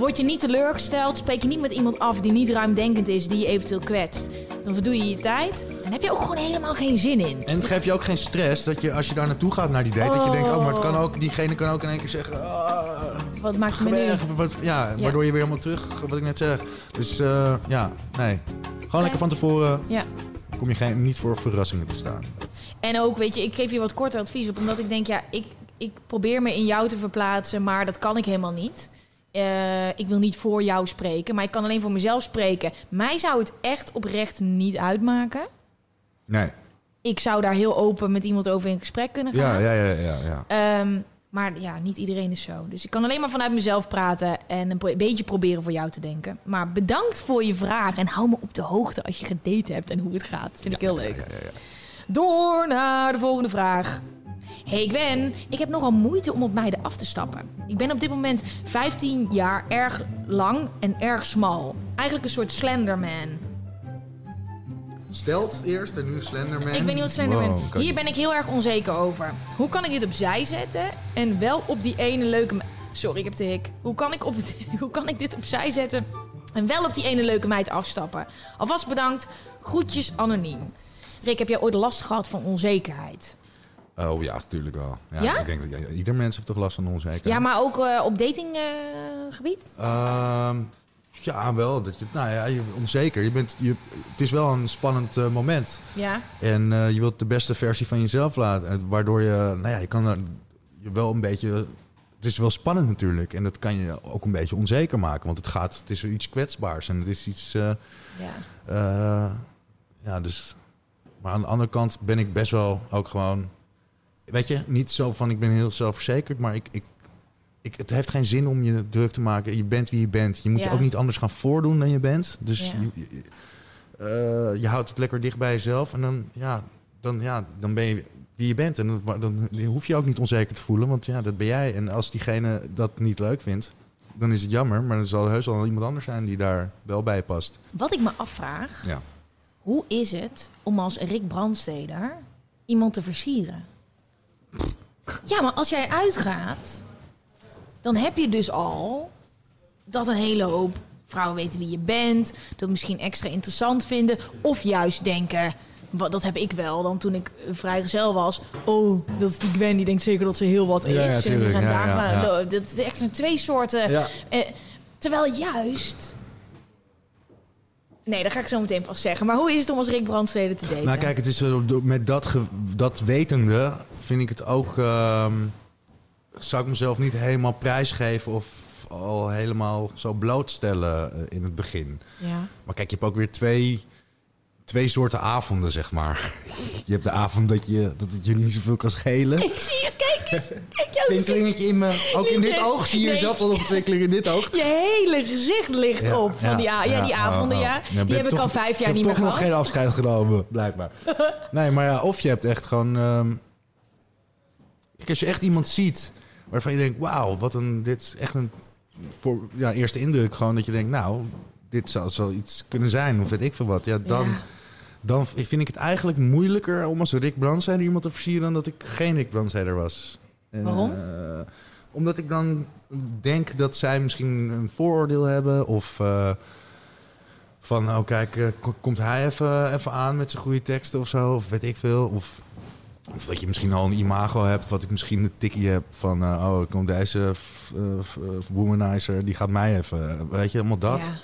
Word je niet teleurgesteld, spreek je niet met iemand af die niet ruimdenkend is, die je eventueel kwetst. Dan verdoe je je tijd. Dan heb je ook gewoon helemaal geen zin in. En het geeft je ook geen stress dat je als je daar naartoe gaat naar die date, dat je denkt, oh, maar het kan ook, diegene kan ook in één keer zeggen, ah, Wat maakt me nu? Wat- Ja, Ja. waardoor je weer helemaal terug, wat ik net zeg. Dus eh, ja, nee. Gewoon Nee. lekker van tevoren Ja. kom je geen, niet voor verrassingen te staan. En ook, weet je, ik geef je wat korter advies op, omdat ik denk, ja, ik, ik probeer me in jou te verplaatsen, maar dat kan ik helemaal niet. Eh, ik wil niet voor jou spreken, maar ik kan alleen voor mezelf spreken. Mij zou het echt oprecht niet uitmaken. Nee. Ik zou daar heel open met iemand over in gesprek kunnen gaan. Ja, ja, ja, ja. ja. Ehm, maar ja, niet iedereen is zo. Dus ik kan alleen maar vanuit mezelf praten en een beetje proberen voor jou te denken. Maar bedankt voor je vraag en hou me op de hoogte als je gedate hebt en hoe het gaat. Vind ik heel leuk. Ja, ja, ja. Door naar de volgende vraag. Hey Gwen, ik heb nogal moeite om op meiden af te stappen. Ik ben op dit moment 15 jaar erg lang en erg smal. Eigenlijk een soort Slenderman. Stelt eerst en nu Slenderman. Ik weet niet wat Slenderman Wow, kan Hier ben ik heel erg onzeker over. Hoe kan ik dit opzij zetten en wel op die ene leuke... me- Sorry, ik heb de hik. Hoe kan ik, op hoe kan ik dit opzij zetten en wel op die ene leuke meid afstappen? Alvast bedankt. Groetjes anoniem. Rick, heb jij ooit last gehad van onzekerheid? Oh ja, natuurlijk wel. Ja, Ja? Ik denk dat ja, ieder mens heeft toch last van onzekerheid. Ja, maar ook eh, op datinggebied? Ehm, Ja, wel. Dat je, nou ja, je, onzeker. Je bent, je, het is wel een spannend eh, moment. Ja. En eh, je wilt de beste versie van jezelf laten. En Waardoor je, nou ja, je kan er je wel een beetje... Het is wel spannend natuurlijk. En dat kan je ook een beetje onzeker maken. Want het gaat, het is iets kwetsbaars. En het is iets... ja. ja, dus... Maar aan de andere kant ben ik best wel ook gewoon... Weet je, niet zo van ik ben heel zelfverzekerd, maar ik, ik, ik, het heeft geen zin om je druk te maken. Je bent wie je bent. Je moet Ja. je ook niet anders gaan voordoen dan je bent. Dus Ja. je, je, eh, je houdt het lekker dicht bij jezelf. En dan, ja, dan, ja, dan ben je wie je bent. En dan, dan hoef je ook niet onzeker te voelen, want ja, dat ben jij. En als diegene dat niet leuk vindt, dan is het jammer. Maar er zal heus wel iemand anders zijn die daar wel bij past. Wat ik me afvraag, Ja. hoe is het om als Rick Brandsteder iemand te versieren? Ja, maar als jij uitgaat, dan heb je dus al dat een hele hoop vrouwen weten wie je bent, dat misschien extra interessant vinden, of juist denken. Wat, dat heb ik wel dan toen ik vrijgezel was. Oh, dat is die Gwen, die denkt zeker dat ze heel wat is. Ja, En Ja, ja. Dat is echt twee soorten. Eh, terwijl juist. Nee, dat ga ik zo meteen pas zeggen. Maar hoe is het om als Rick Brandstede te daten? Nou, kijk, het is, met dat, dat wetende vind ik het ook. ehm, zou ik mezelf niet helemaal prijsgeven of al helemaal zo blootstellen eh, in het begin. Ja. Maar kijk, je hebt ook weer twee, twee soorten avonden, zeg maar. Je hebt de avond dat je, dat het je niet zoveel kan schelen. Ik zie je, kijk eens. Twinkelingetje in me. Ook in dit oog zie je Nee. jezelf al een twinkeling in dit oog. Je hele gezicht ligt Ja, op van die, ja, die oh, avonden, oh. ja. Die heb ik al vijf jaar ik niet heb meer toch nog gehad. geen afscheid genomen, blijkbaar. nee, maar ja, of je hebt echt gewoon... ehm, Kijk, als je echt iemand ziet waarvan je denkt... Wauw, wat een... Dit is echt een... Voor ja, eerste indruk gewoon dat je denkt... Nou, dit zou wel iets kunnen zijn of weet ik veel wat. Ja, dan... Ja. Dan vind ik het eigenlijk moeilijker om als Rick Brandsteder iemand te versieren... dan dat ik geen Rick Brandsteder was. En, Waarom? eh, omdat ik dan denk dat zij misschien een vooroordeel hebben... of eh, van, oh kijk, eh, ko- komt hij even, even aan met zijn goede teksten of zo... of weet ik veel. Of, of dat je misschien al een imago hebt... wat ik misschien een tikkie heb van... eh, oh, komt deze eh, eh, womanizer, die gaat mij even... Weet je, allemaal dat. Ja.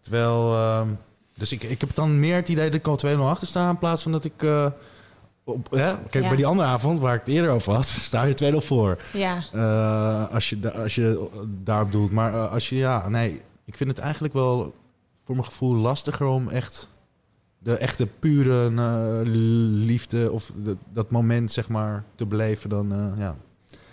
Terwijl, ehm, dus ik, ik heb dan meer het idee dat ik al 2-0 achter sta... in plaats van dat ik... op, hè? Kijk, Ja. bij die andere avond waar ik het eerder over had... sta je 2-0 voor. Ja. Als, je, als je daarop doelt. Maar als je, ja, nee... Ik vind het eigenlijk wel voor mijn gevoel lastiger om echt... de echte pure eh, liefde of de- dat moment, zeg maar, te beleven dan, eh, ja.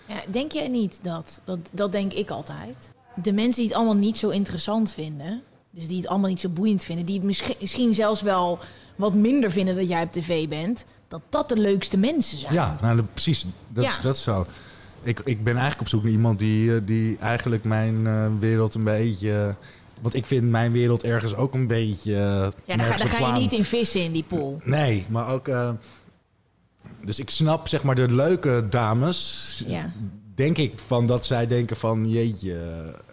Ja, denk je niet dat, dat, dat denk ik altijd, de mensen die het allemaal niet zo interessant vinden, dus die het allemaal niet zo boeiend vinden, die het misschien, misschien zelfs wel wat minder vinden dat jij op tv bent, dat dat de leukste mensen zijn. Ja, nou, precies. Dat, Ja. dat is zo. Ik, ik ben eigenlijk op zoek naar iemand die, eh, die eigenlijk mijn wereld een beetje... want ik vind mijn wereld ergens ook een beetje... eh, Ja, daar, ga, daar ga je niet in vissen in die pool. Nee, maar ook... eh, dus ik snap zeg maar de leuke dames... Ja. denk ik van dat zij denken van jeetje...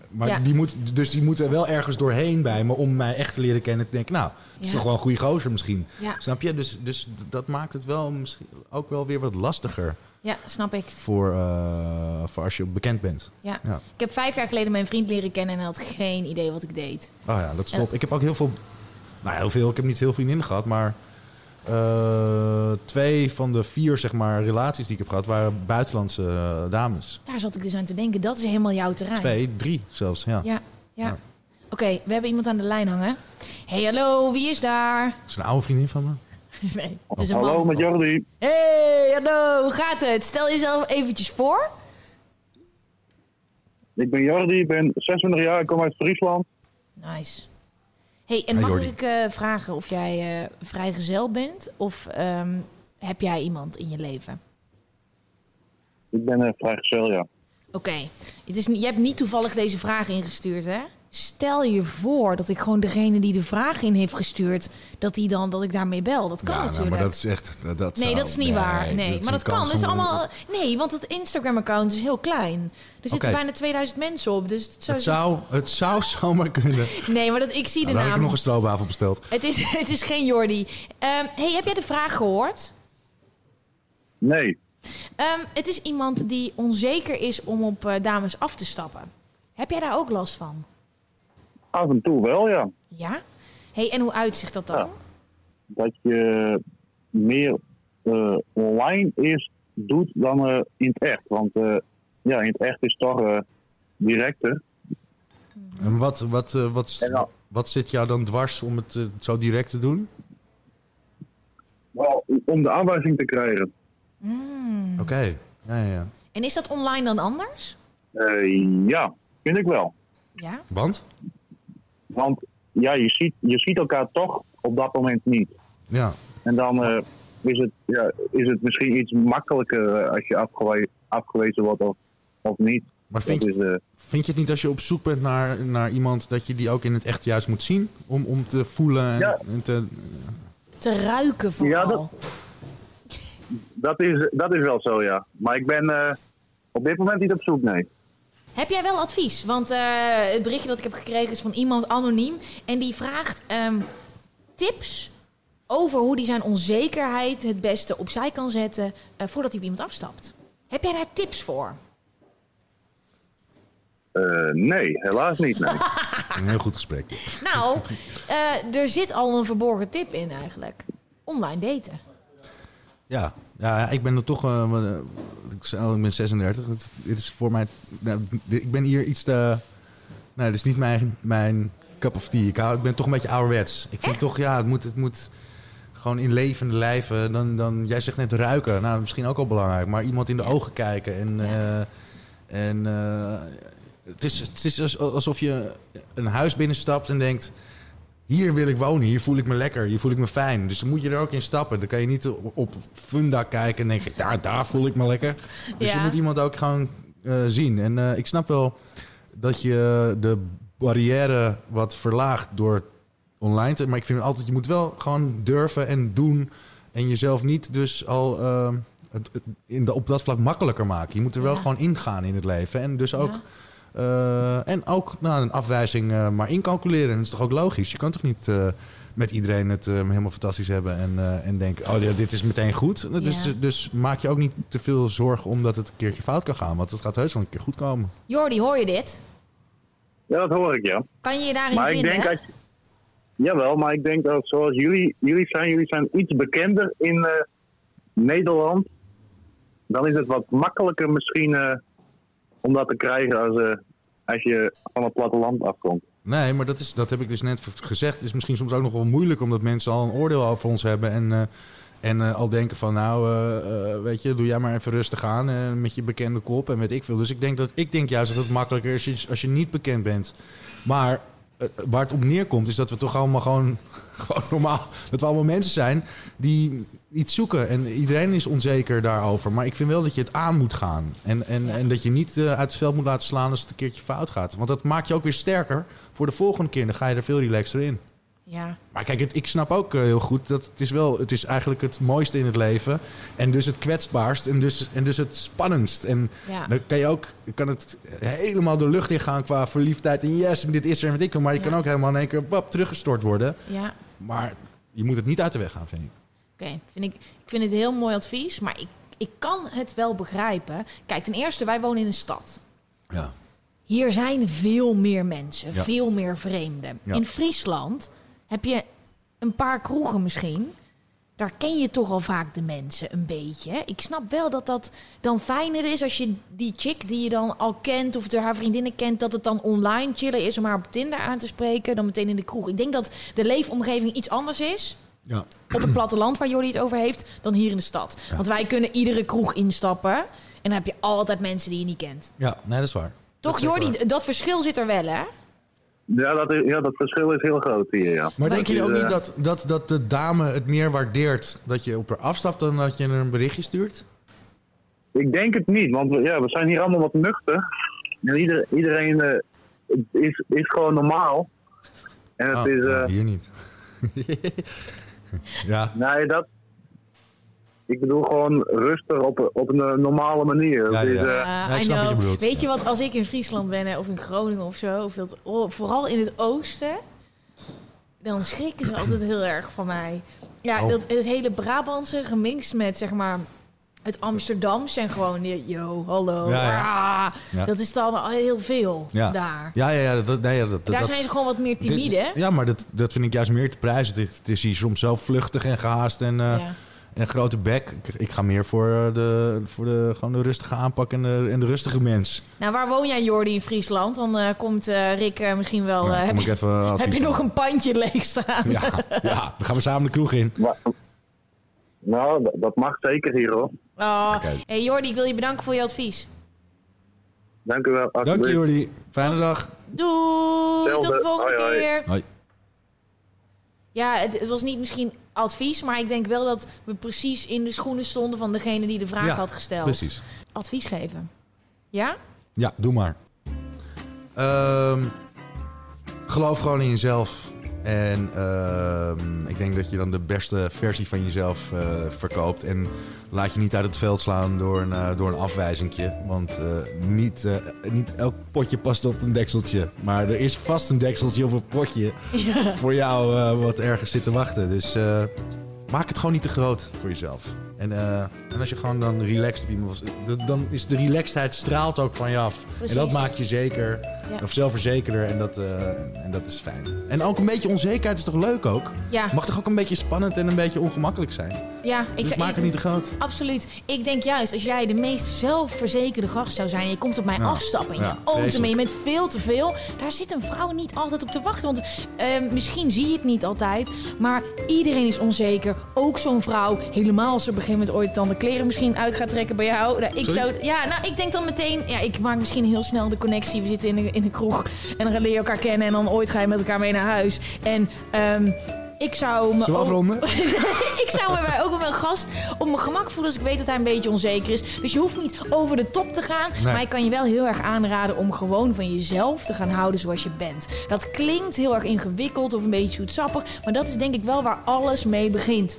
Maar Ja. die moet, dus die moeten wel ergens doorheen bij me om mij echt te leren kennen. Te denken, nou, het is Ja. toch wel een goede gozer misschien. Ja. Snap je? Dus, dus dat maakt het wel misschien ook wel weer wat lastiger Ja, snap ik. voor, eh, voor als je bekend bent. Ja. Ja. Ik heb vijf jaar geleden mijn vriend leren kennen en hij had geen idee wat ik deed. Oh ja, dat stopt. Ik heb ook heel veel, nou heel veel, ik heb niet veel vriendinnen gehad, maar eh, twee van de vier zeg maar relaties die ik heb gehad waren buitenlandse eh, dames. Daar zat ik dus aan te denken. Dat is helemaal jouw terrein. Twee, drie zelfs, ja. Ja, ja. Ja. Oké, we hebben iemand aan de lijn hangen. Hey, hallo, wie is daar? Dat is een oude vriendin van me. nee, het is een Hallo, man. met Jordi. Hey, hallo, hoe gaat het? Stel jezelf eventjes voor. Ik ben Jordi, ik ben 26 jaar, ik kom uit Friesland. Nice. Hey, en Hey, mag Jordi. ik eh, vragen of jij eh, vrijgezel bent? Of ehm, heb jij iemand in je leven? Ik ben uh, vrijgezel, ja. Oké, het is niet- je hebt niet toevallig deze vraag ingestuurd, hè? Stel je voor dat ik gewoon degene die de vraag in heeft gestuurd, dat, die dan, dat ik daarmee bel. Dat kan ja, nou, natuurlijk. maar dat is echt... Dat, dat Nee, zou- dat is niet waar. Nee, maar dat kan. kans Dat is om- allemaal. Nee, want het Instagram-account is heel klein. Er zitten bijna 2000 mensen op. Dus het zou... Het zou, het zou zomaar kunnen. Nee, maar dat, ik zie de Nou, heb naam. ik nog een stroopwafel besteld. het, is, het is geen Jordi. Ehm, hey, heb jij de vraag gehoord? Nee, Ehm, het is iemand die onzeker is om op eh, dames af te stappen. Heb jij daar ook last van? Af en toe wel, ja. Ja? hey, en hoe uitzicht dat dan? Ja. Dat je meer eh, online eerst doet dan eh, in het echt. Want eh, ja, in het echt is toch eh, directer. En wat, wat, eh, wat, En dan- wat zit jou dan dwars om het zo direct te doen? Wel, om de aanwijzing te krijgen. Hmm. Oké, ja, ja, ja. En is dat online dan anders? Eh, ja, vind ik wel. Ja? Want? Want ja, je ziet, je ziet elkaar toch op dat moment niet. Ja. En dan eh, is, het, ja, is het misschien iets makkelijker eh, als je afgewe- afgewezen wordt of, of niet. Maar vind, is, eh, vind je het niet als je op zoek bent naar, naar iemand dat je die ook in het echt juist moet zien? Om, om te voelen en, Ja. en te... Te ruiken vooral. Ja, dat- dat, is, dat is wel zo, ja. Maar ik ben eh, op dit moment niet op zoek, nee. Heb jij wel advies? Want eh, het berichtje dat ik heb gekregen is van iemand anoniem. En die vraagt ehm, tips over hoe hij zijn onzekerheid het beste opzij kan zetten eh, voordat hij op iemand afstapt. Heb jij daar tips voor? Eh, nee, helaas niet, nee. Een heel goed gesprek. Nou, eh, er zit al een verborgen tip in eigenlijk. Online daten. Ja, ja ik ben er toch... eh, ik, ben 36. Het, dit is voor mij... nou, ik ben hier iets te... Nee, dit is niet mijn, mijn cup of tea. Ik, hou, ik ben toch een beetje ouderwets. Ik vind toch, ja, het moet, het moet gewoon in levende lijven. Dan, dan, jij zegt net ruiken. Nou, misschien ook al belangrijk. Maar iemand in de ogen kijken. En, eh, en het, is, het is als- alsof je een huis binnenstapt en denkt... Hier wil ik wonen, hier voel ik me lekker, hier voel ik me fijn. Dus dan moet je er ook in stappen. Dan kan je niet op Funda kijken en denken, daar, daar voel ik me lekker. Dus Ja. je moet iemand ook gewoon eh, zien. En eh, ik snap wel dat je de barrière wat verlaagt door online te... Maar ik vind altijd, je moet wel gewoon durven en doen. En jezelf niet dus al eh, het, het in de, op dat vlak makkelijker maken. Je moet er wel Ja. gewoon ingaan in het leven. En dus ook... Ja. Eh, en ook nou, een afwijzing eh, maar incalculeren. En dat is toch ook logisch? Je kan toch niet eh, met iedereen het eh, helemaal fantastisch hebben en, eh, en denken: oh, ja, dit is meteen goed. Dus, Ja. dus maak je ook niet te veel zorgen omdat het een keertje fout kan gaan. Want het gaat heus wel een keer goed komen. Jordi, hoor je dit? Ja, dat hoor ik, ja. Kan je je daarin Maar ik vinden? denk als... Jawel, maar ik denk dat zoals jullie, jullie zijn, jullie zijn iets bekender in eh, Nederland. Dan is het wat makkelijker misschien eh, om dat te krijgen als, eh, als je van het platteland afkomt. Nee, maar dat, is, dat heb ik dus net gezegd. Het is misschien soms ook nog wel moeilijk omdat mensen al een oordeel over ons hebben. En, eh, en eh, al denken van nou, weet je, doe jij maar even rustig aan met je bekende kop en weet ik veel. Dus ik denk, dat, ik denk juist dat het makkelijker is als je, niet bekend bent. Maar waar het op neerkomt is dat we toch allemaal gewoon, gewoon normaal... Dat we allemaal mensen zijn die iets zoeken. En iedereen is onzeker daarover. Maar ik vind wel dat je het aan moet gaan. En, en, en dat je niet eh, uit het veld moet laten slaan als het een keertje fout gaat. Want dat maakt je ook weer sterker voor de volgende keer. Dan ga je er veel relaxer in. Ja. Maar kijk, het, ik snap ook eh, heel goed dat het is wel... Het is eigenlijk het mooiste in het leven. En dus het kwetsbaarst. En dus, en dus het spannendst. En Ja. dan kan je ook... Kan het helemaal de lucht ingaan qua verliefdheid. En yes, en dit is er en weet ik. Maar je Ja. kan ook helemaal in één keer pap, teruggestort worden. Ja. Maar je moet het niet uit de weg gaan, vind ik. Oké, vind ik, ik vind het heel mooi advies, maar ik, ik kan het wel begrijpen. Kijk, ten eerste, wij wonen in een stad. Ja. Hier zijn veel meer mensen, Ja. veel meer vreemden. Ja. In Friesland heb je een paar kroegen misschien. Daar ken je toch al vaak de mensen een beetje. Ik snap wel dat dat dan fijner is als je die chick die je dan al kent of de haar vriendinnen kent, dat het dan online chillen is om haar op Tinder aan te spreken dan meteen in de kroeg. Ik denk dat de leefomgeving iets anders is Ja. op het platteland waar Jordi het over heeft dan hier in de stad. Want wij kunnen iedere kroeg instappen en dan heb je altijd mensen die je niet kent. Ja, nee, dat is waar. Dat Toch is Jordi, waar. dat verschil zit er wel hè? Ja, dat, is, ja, dat verschil is heel groot hier, ja. Maar Dat denk je is, ook niet dat, dat, dat de dame het meer waardeert dat je op haar afstapt dan dat je er een berichtje stuurt? Ik denk het niet, want we, ja, we zijn hier allemaal wat nuchter. En ieder, iedereen eh, is, is gewoon normaal. En het Oh, is... ja, eh, hier niet. ja. Nee, dat... Ik bedoel gewoon rustig op, op een normale manier. Ja, ja. eh, Ja, Uh, ik snap je bedoelt. Weet je wat, als ik in Friesland ben of in Groningen of zo, of dat, oh, vooral in het oosten, dan schrikken ze altijd heel erg van mij. Ja, Oh. dat, het hele Brabantse gemixt met zeg maar Het Amsterdamse en gewoon, yo, hallo. Ja, ja. ah, Ja. Dat is dan al heel veel Ja. daar. Ja, ja, ja. Dat, nee, ja, dat, Daar dat, zijn ze gewoon wat meer timide. dit- Ja, maar dat, dat vind ik juist meer te prijzen. Het, het is hier soms zo vluchtig en gehaast en, eh, Ja. en grote bek. Ik, ik ga meer voor, eh, de, voor de, gewoon de rustige aanpak en de, en de rustige mens. Nou, waar woon jij, Jordi, in Friesland? Dan eh, komt eh, Rick eh, misschien wel... Ja, eh, kom heb, ik je, even heb je nog een pandje leeg staan? Ja, ja, dan gaan we samen de kroeg in. Nou, dat, dat mag zeker hier hoor. Oh. Hey Jordi, ik wil je bedanken voor je advies. Dank u wel. Dank je. Jordi. Fijne dag. Doei, tot de volgende Hoi, hoi. keer. Hoi. Ja, het, het was niet misschien advies, maar ik denk wel dat we precies in de schoenen stonden van degene die de vraag Ja, had gesteld. Precies. Advies geven. Ja? Ja, doe maar. Ehm, geloof gewoon in jezelf. En ehm, ik denk dat je dan de beste versie van jezelf eh, verkoopt. En laat je niet uit het veld slaan door een, eh, door een afwijzingje. Want eh, niet, niet elk potje past op een dekseltje. Maar er is vast een dekseltje of een potje voor jou wat ergens zit te wachten. Dus maak het gewoon niet te groot voor jezelf. En, eh, en als je gewoon dan relaxed op iemand dan is de relaxedheid straalt ook van je af. Precies. En dat maakt je zeker, Ja. of zelfverzekerder en dat, eh, en dat is fijn. En ook een beetje onzekerheid is toch leuk ook? Ja. Mag toch ook een beetje spannend en een beetje ongemakkelijk zijn? Ja, ik, Dus maak ik- het niet te groot. Absoluut. Ik denk juist, als jij de meest zelfverzekerde gast zou zijn... en je komt op mij Ja. afstappen Ja, je auto... maar je bent veel te veel... daar zit een vrouw niet altijd op te wachten. Want eh, misschien zie je het niet altijd... maar iedereen is onzeker. Ook zo'n vrouw. Helemaal als ze een gegeven moment ooit dan de kleren misschien uit gaat trekken bij jou. Nou, ik Sorry? zou, ja, nou, ik denk dan meteen... Ja, ik maak misschien heel snel de connectie. We zitten in een, in een kroeg en dan leer je elkaar kennen... en dan ooit ga je met elkaar mee naar huis. En... ehm, ik zou me Zullen we ook- afronden? ik zou me bij ook wel mijn gast op mijn gemak voelen als ik weet dat hij een beetje onzeker is. Dus je hoeft niet over de top te gaan. Nee. Maar ik kan je wel heel erg aanraden om gewoon van jezelf te gaan houden zoals je bent. Dat klinkt heel erg ingewikkeld of een beetje zoetsappig. Maar dat is denk ik wel waar alles mee begint.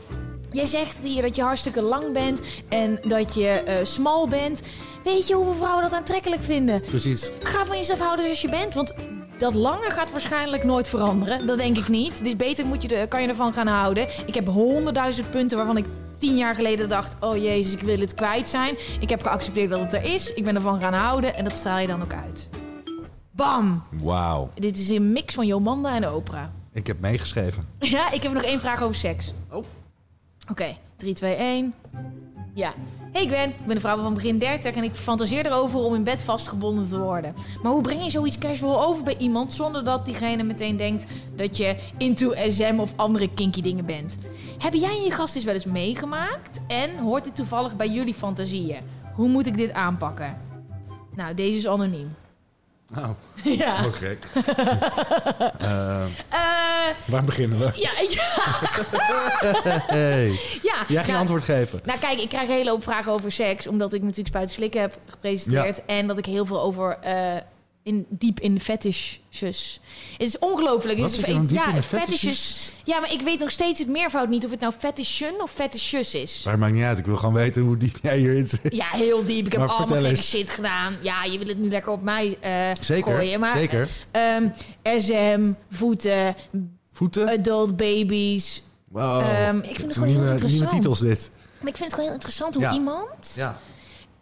Jij zegt hier dat je hartstikke lang bent en dat je eh, smal bent. Weet je hoeveel vrouwen dat aantrekkelijk vinden? Precies. Ga van jezelf houden zoals je bent. Want dat lange gaat waarschijnlijk nooit veranderen. Dat denk ik niet. Dus beter moet je de, kan je ervan gaan houden. Ik heb honderdduizend punten waarvan ik tien jaar geleden dacht... oh jezus, ik wil het kwijt zijn. Ik heb geaccepteerd dat het er is. Ik ben ervan gaan houden. En dat straal je dan ook uit. Bam! Wauw. Dit is een mix van Jomanda en Oprah. Ik heb meegeschreven. Ja, ik heb nog één vraag over seks. Oh. Oké, 3, 2, 1. Ja. Hey Gwen, ik ben een vrouw van begin 30 en ik fantaseer erover om in bed vastgebonden te worden. Maar hoe breng je zoiets casual over bij iemand zonder dat diegene meteen denkt dat je into SM of andere kinky dingen bent? Heb jij en je gast eens wel eens meegemaakt? En hoort dit toevallig bij jullie fantasieën? Hoe moet ik dit aanpakken? Nou, deze is anoniem. Oh, ja. wat gek. Eh, Eh, waar beginnen we? ja, ja, Hey. ja. Jij ging Nou, antwoord geven. Nou kijk, ik krijg een hele hoop vragen over seks. Omdat ik natuurlijk Spuiten Slikken heb gepresenteerd. En dat ik heel veel over... eh, in, diep in fetishes. Het is ongelooflijk. Ja, de fetishes. Ja, maar ik weet nog steeds het meervoud niet of het nou fetishen of fetishes is. Maar het maakt niet uit. Ik wil gewoon weten hoe diep jij hierin zit. Ja, heel diep. Ik heb allemaal gekke shit gedaan. Ja, je wil het nu lekker op mij Zeker, gooien. Maar, zeker. ehm, SM, voeten, Voeten? adult babies. Wow. ehm, ik vind het gewoon nieuwe, heel interessant. Nieuwe titels dit. Maar ik vind het gewoon heel interessant hoe Ja. iemand... Ja.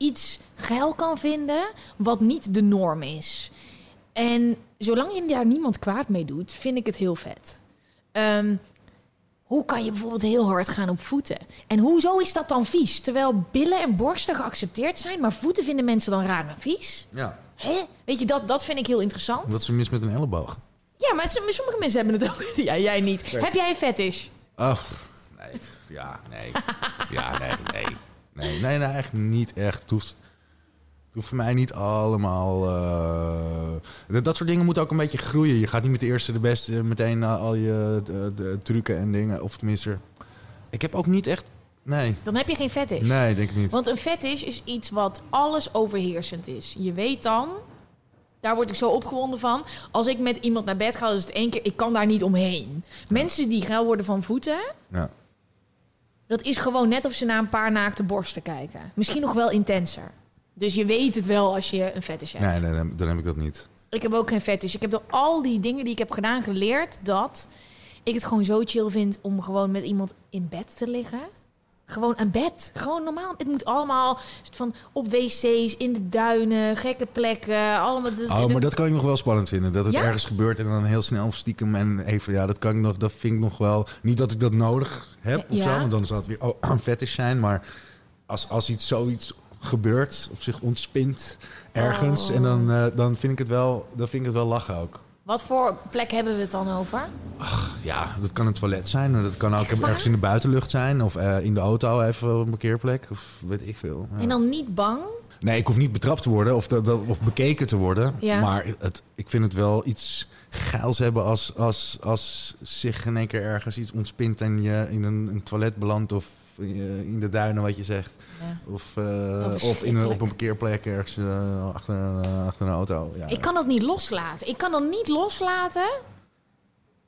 Iets geil kan vinden wat niet de norm is. En zolang je daar niemand kwaad mee doet, vind ik het heel vet. Ehm, hoe kan je bijvoorbeeld heel hard gaan op voeten? En hoezo is dat dan vies? Terwijl billen en borsten geaccepteerd zijn, maar voeten vinden mensen dan raar en vies? ja. Hè? Weet je, dat, dat vind ik heel interessant. Wat is er mis met een elleboog? Ja, maar het- sommige mensen hebben het ook. Ja, jij niet. Heb jij een fetish? Oh, nee. Ja, nee. Ja, nee, nee. Nee, nee, nee, echt niet echt. Het hoeft, het hoeft voor mij niet allemaal... eh, dat, dat soort dingen moeten ook een beetje groeien. Je gaat niet met de eerste de beste meteen eh, al je de, de trucken en dingen. Of tenminste... Ik heb ook niet echt... Nee. Dan heb je geen fetish. Nee, denk ik niet. Want een fetish is iets wat alles overheersend is. Je weet dan, daar word ik zo opgewonden van. Als ik met iemand naar bed ga, is het één keer, ik kan daar niet omheen. Mensen die geil worden van voeten, Ja. Dat is gewoon net of ze naar een paar naakte borsten kijken. Misschien nog wel intenser. Dus je weet het wel als je een fetish hebt. Nee, nee, dan- dan heb ik dat niet. Ik heb ook geen fetish. Ik heb door al die dingen die ik heb gedaan geleerd dat ik het gewoon zo chill vind om gewoon met iemand in bed te liggen. Gewoon een bed. Gewoon normaal. Het moet allemaal van op wc's, in de duinen, gekke plekken. Allemaal. Dus Oh, maar dat kan ik nog wel spannend vinden. Dat het Ja? ergens gebeurt en dan heel snel stiekem en even... Ja, dat kan ik nog, dat vind ik nog wel... Niet dat ik dat nodig heb of Ja. zo, want dan zou het weer oh, een fetish zijn. Maar als, als iets zoiets gebeurt of zich ontspint ergens... Oh. En dan, eh, dan, vind ik het wel, dan vind ik het wel lachen ook. Wat voor plek hebben we het dan over? Ja, dat kan een toilet zijn. maar Dat kan ook ergens in de buitenlucht zijn. Of eh, in de auto even op een parkeerplek. Of weet ik veel. Ja. En dan niet bang? Nee, ik hoef niet betrapt te worden of, of bekeken te worden. Ja. Maar het, ik vind het wel iets geils hebben als, als, als zich in één keer ergens iets ontspint en je in een, een toilet belandt of eh, in de duinen, wat je zegt. Ja. Of, eh, of in een, op een parkeerplek ergens eh, achter, een, eh, achter een auto. Ja. Ik kan dat niet loslaten. Ik kan dan niet loslaten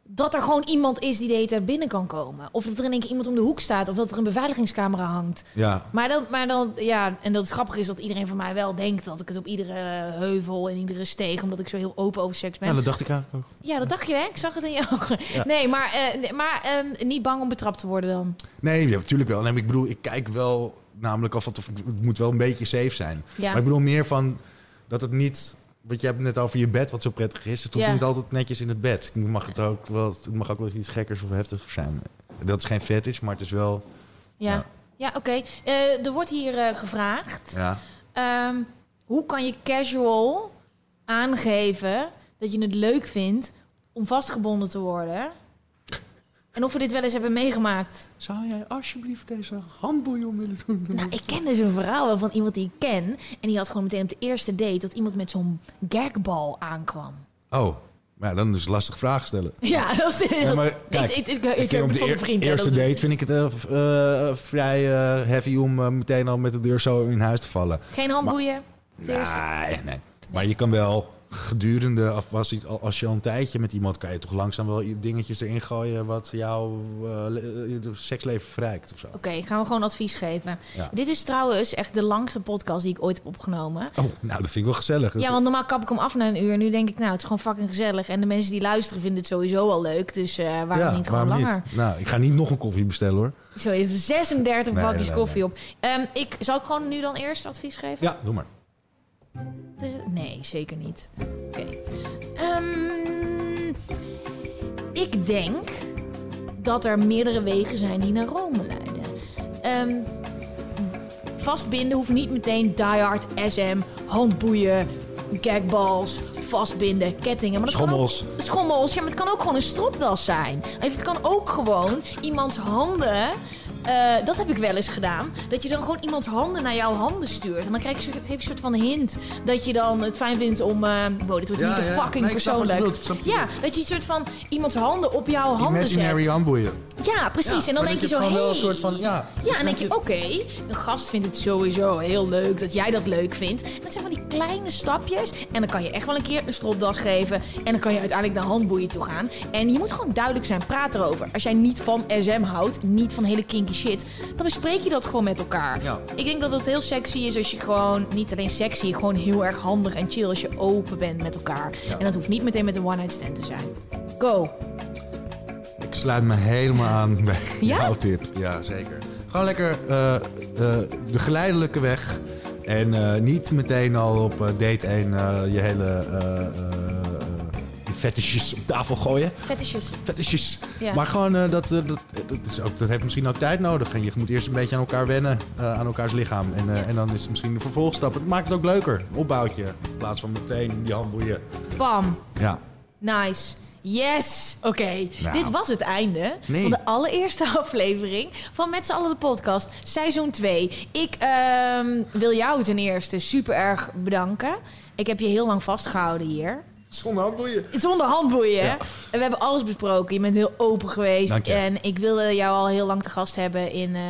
dat er gewoon iemand is die de hele tijd binnen kan komen. Of dat er in één keer iemand om de hoek staat. Of dat er een beveiligingscamera hangt. ja. Maar dan, maar dan, ja, en dat het grappige is dat iedereen van mij wel denkt dat ik het op iedere heuvel en iedere steeg, omdat ik zo heel open over seks ben. ja, Ja, dat dacht ik eigenlijk ook. dat dacht je, hè? Ik zag het in je ogen. Nee, maar, eh, maar ehm, niet bang om betrapt te worden dan. Nee, ja, natuurlijk wel. Nee, ik bedoel, ik kijk wel namelijk af, of het moet wel een beetje safe zijn. Ja. Maar ik bedoel meer van dat het niet. Want je hebt het net over je bed, wat zo prettig is. Het hoeft niet altijd netjes in het bed. Het mag, het ook wel, het mag ook wel iets gekkers of heftigers zijn. Dat is geen fetish, maar het is wel. Ja, Ja. ja. oké. Eh, er wordt hier eh, gevraagd. Ja. Ehm, hoe kan je casual aangeven dat je het leuk vindt om vastgebonden te worden? En of we dit wel eens hebben meegemaakt. Zou jij alsjeblieft deze handboeien om willen doen? Nou, ik ken dus een verhaal wel van iemand die ik ken. En die had gewoon meteen op de eerste date dat iemand met zo'n gagbal aankwam. Oh, maar ja, dan is het lastig vragen stellen. Ja, dat is... Ja, maar kijk, ik, ik, ik, ik, Ik vind heb de eer- vriend. eerste dat- date vind ik het eh, eh, vrij eh, heavy om meteen al met de deur zo in huis te vallen. Geen handboeien? Nee, nee. Maar je kan wel gedurende, of als, je- als je al een tijdje met iemand, kan je toch langzaam wel dingetjes erin gooien wat jouw eh, eh, seksleven verrijkt of zo. Oké, gaan we gewoon advies geven. Ja. Dit is trouwens echt de langste podcast die ik ooit heb opgenomen. Oh, nou, dat vind ik wel gezellig. Ja, want normaal kap ik hem af na een uur. Nu denk ik, nou, het is gewoon fucking gezellig. En de mensen die luisteren vinden het sowieso al leuk. Dus eh waarom Ja, niet gewoon waarom langer? niet? Nou, ik ga niet nog een koffie bestellen hoor. Zo is er 36 Nee, bakjes nee, nee, koffie op. Ehm, ik, zal ik gewoon nu dan eerst advies geven? Ja, doe maar. Nee, zeker niet. Oké. Ehm, ik denk dat er meerdere wegen zijn die naar Rome leiden. Ehm, vastbinden hoeft niet meteen diehard, SM, handboeien, gagballs, vastbinden, kettingen. Maar dat kan Schommels. ook- schommels, ja, maar het kan ook gewoon een stropdas zijn. Het kan ook gewoon iemands handen... eh, dat heb ik wel eens gedaan. Dat je dan gewoon iemands handen naar jouw handen stuurt. En dan krijg je, geef je een soort van hint dat je dan het fijn vindt om... wow, dit wordt Ja, niet te ja. fucking Nee, persoonlijk. Ja, dat je een soort van iemands handen op jouw handen Imaginary zet. handboeien. Ja, precies. Ja, en dan denk je dat zo, hey. wel een soort van, ja. Ja, dus en dan denk je, oké, een gast vindt het sowieso heel leuk dat jij dat leuk vindt. Maar het zijn van die kleine stapjes. En dan kan je echt wel een keer een stropdas geven. En dan kan je uiteindelijk naar handboeien toe gaan. En je moet gewoon duidelijk zijn, praat erover. Als jij niet van SM houdt, niet van hele kinky shit, dan bespreek je dat gewoon met elkaar. Ja. Ik denk dat het heel sexy is als je gewoon, niet alleen sexy, gewoon heel erg handig en chill als je open bent met elkaar. En dat hoeft niet meteen met een one-night stand te zijn. Go. Ik sluit me helemaal aan bij Ja? jouw tip. Ja, zeker. Gewoon lekker eh, eh, de geleidelijke weg. En eh, niet meteen al op date 1 eh, je hele je fetishes op tafel gooien. Fetishes. Ja. Maar gewoon, dat, dat, dat, is ook, dat heeft misschien ook tijd nodig. En je moet eerst een beetje aan elkaar wennen, aan elkaars lichaam. En, en dan is het misschien de vervolgstap. Het maakt het ook leuker, opbouwtje. In plaats van meteen die handboeien. Bam. Ja. Nice. Yes! Oké, Nou. dit was het einde Nee. van de allereerste aflevering van Met z'n allen de podcast, seizoen 2. Ik ehm, wil jou ten eerste super erg bedanken. Ik heb je heel lang vastgehouden hier. Zonder handboeien. Zonder handboeien. Ja. En we hebben alles besproken. Je bent heel open geweest. Dank je. En ik wilde jou al heel lang te gast hebben in, eh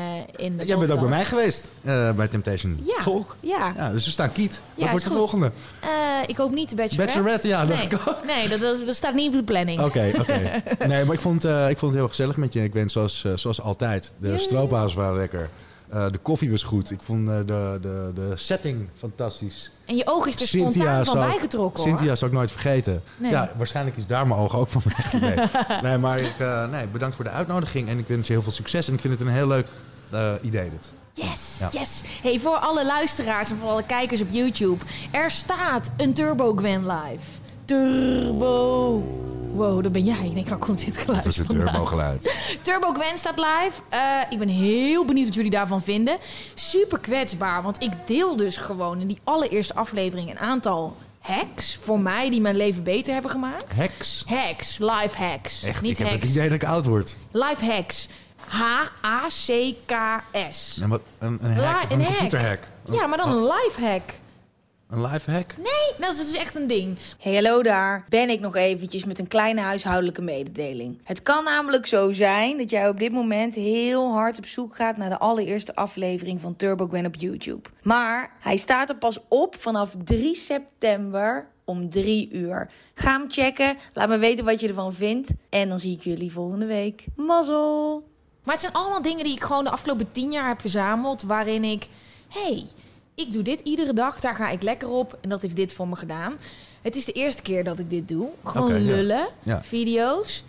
in de Jij bent ook bij mij geweest eh, bij Temptation. Ja. Toch? Ja. Ja, dus we staan kiet. Ja, Wat wordt de goed. volgende? Eh, ik hoop niet de Bachelorette. Bachelorette, ja, dat nee. dacht ik ook. Nee, dat, dat, dat staat niet op de planning. Oké, oké. Nee, maar ik vond, eh, ik vond het heel gezellig met je. Ik ben zoals, zoals altijd. De Ja. stroophaas waren lekker. Eh, de koffie was goed. Ik vond eh, de, de, de setting fantastisch. En je oog is er spontaan van bijgetrokken hoor. Cynthia zou ik nooit vergeten. Nee. Ja, waarschijnlijk is daar mijn oog ook van weg. Nee, nee maar ik, eh, nee, bedankt voor de uitnodiging. En ik wens je heel veel succes. En ik vind het een heel leuk idee dit. Yes, Ja. yes. Hey, voor alle luisteraars en voor alle kijkers op YouTube. Er staat een Turbo Gwen live. Turbo. Wow, dat ben jij. Ik denk, waar komt dit geluid Dat is het vandaan? turbo-geluid. Turbo Gwen staat live. Eh, ik ben heel benieuwd wat jullie daarvan vinden. Super kwetsbaar, want ik deel dus gewoon in die allereerste aflevering een aantal hacks voor mij die mijn leven beter hebben gemaakt. Hacks. Hacks, live hacks. Echt, Niet ik heb hacks. het idee dat ik oud word. Live hacks. H-A-C-K-S. En wat, een, een hack, of een computerhack. Ja, maar dan een live hack. Een live hack? Nee, dat is dus echt een ding. Hey, hallo daar. Ben ik nog eventjes met een kleine huishoudelijke mededeling. Het kan namelijk zo zijn dat jij op dit moment heel hard op zoek gaat naar de allereerste aflevering van Turbo Gwen op YouTube. Maar hij staat er pas op vanaf 3 september om 3 uur. Ga hem checken. Laat me weten wat je ervan vindt. En dan zie ik jullie volgende week. Mazzel! Maar het zijn allemaal dingen die ik gewoon de afgelopen 10 jaar heb verzameld. Waarin ik, hey, ik doe dit iedere dag, daar ga ik lekker op. En dat heeft dit voor me gedaan. Het is de eerste keer dat ik dit doe. Gewoon lullen, Ja. video's.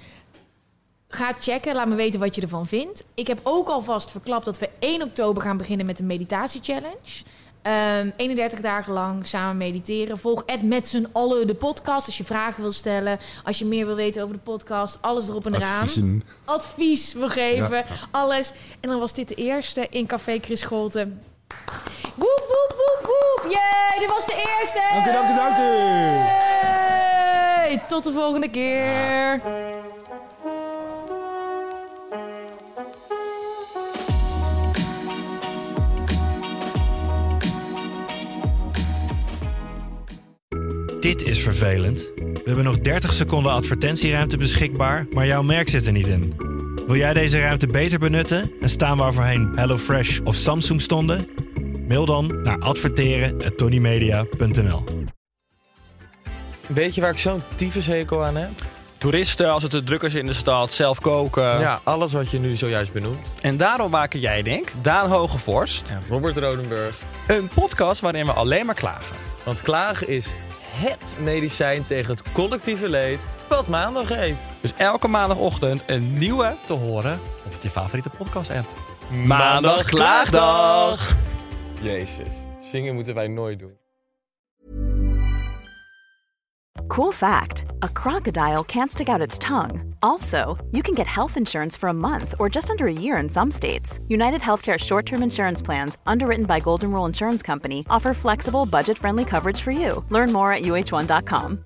Ga checken, laat me weten wat je ervan vindt. Ik heb ook alvast verklapt dat we 1 oktober gaan beginnen met een meditatie-challenge. Ehm, 31 dagen lang samen mediteren. Volg Ed met z'n allen de podcast als je vragen wil stellen. Als je meer wil weten over de podcast. Alles erop en eraan Adviezen. advies wil geven. Ja. Alles. En dan was dit de eerste in Café Chris Scholten. Woep, woep, woep, woep. Yay, dit was de eerste. Dank u, dank u, dank u. Yay. Tot de volgende keer. Dit is vervelend. We hebben nog 30 seconden advertentieruimte beschikbaar, maar jouw merk zit er niet in. Wil jij deze ruimte beter benutten en staan waar voorheen HelloFresh of Samsung stonden? Mail dan naar adverteren@tonymedia.nl. Weet je waar ik zo'n tyfushekel aan heb? Toeristen, als het te druk is in de stad, zelf koken. Ja, alles wat je nu zojuist benoemt. En daarom maken jij, denk Daan Hogevorst, En Robert Rodenburg. een podcast waarin we alleen maar klagen. Want klagen is HET medicijn tegen het collectieve leed wat maandag heet. Dus elke maandagochtend een nieuwe te horen op je favoriete podcast-app. Maandag Klaagdag! Jezus, zingen moeten wij nooit doen. Cool fact a crocodile can't stick out its tongue. Also, you can get health insurance for a month or just under a year in some states. United Healthcare short term insurance plans, underwritten by Golden Rule Insurance Company, offer flexible, budget friendly coverage for you. Learn more at uh1.com.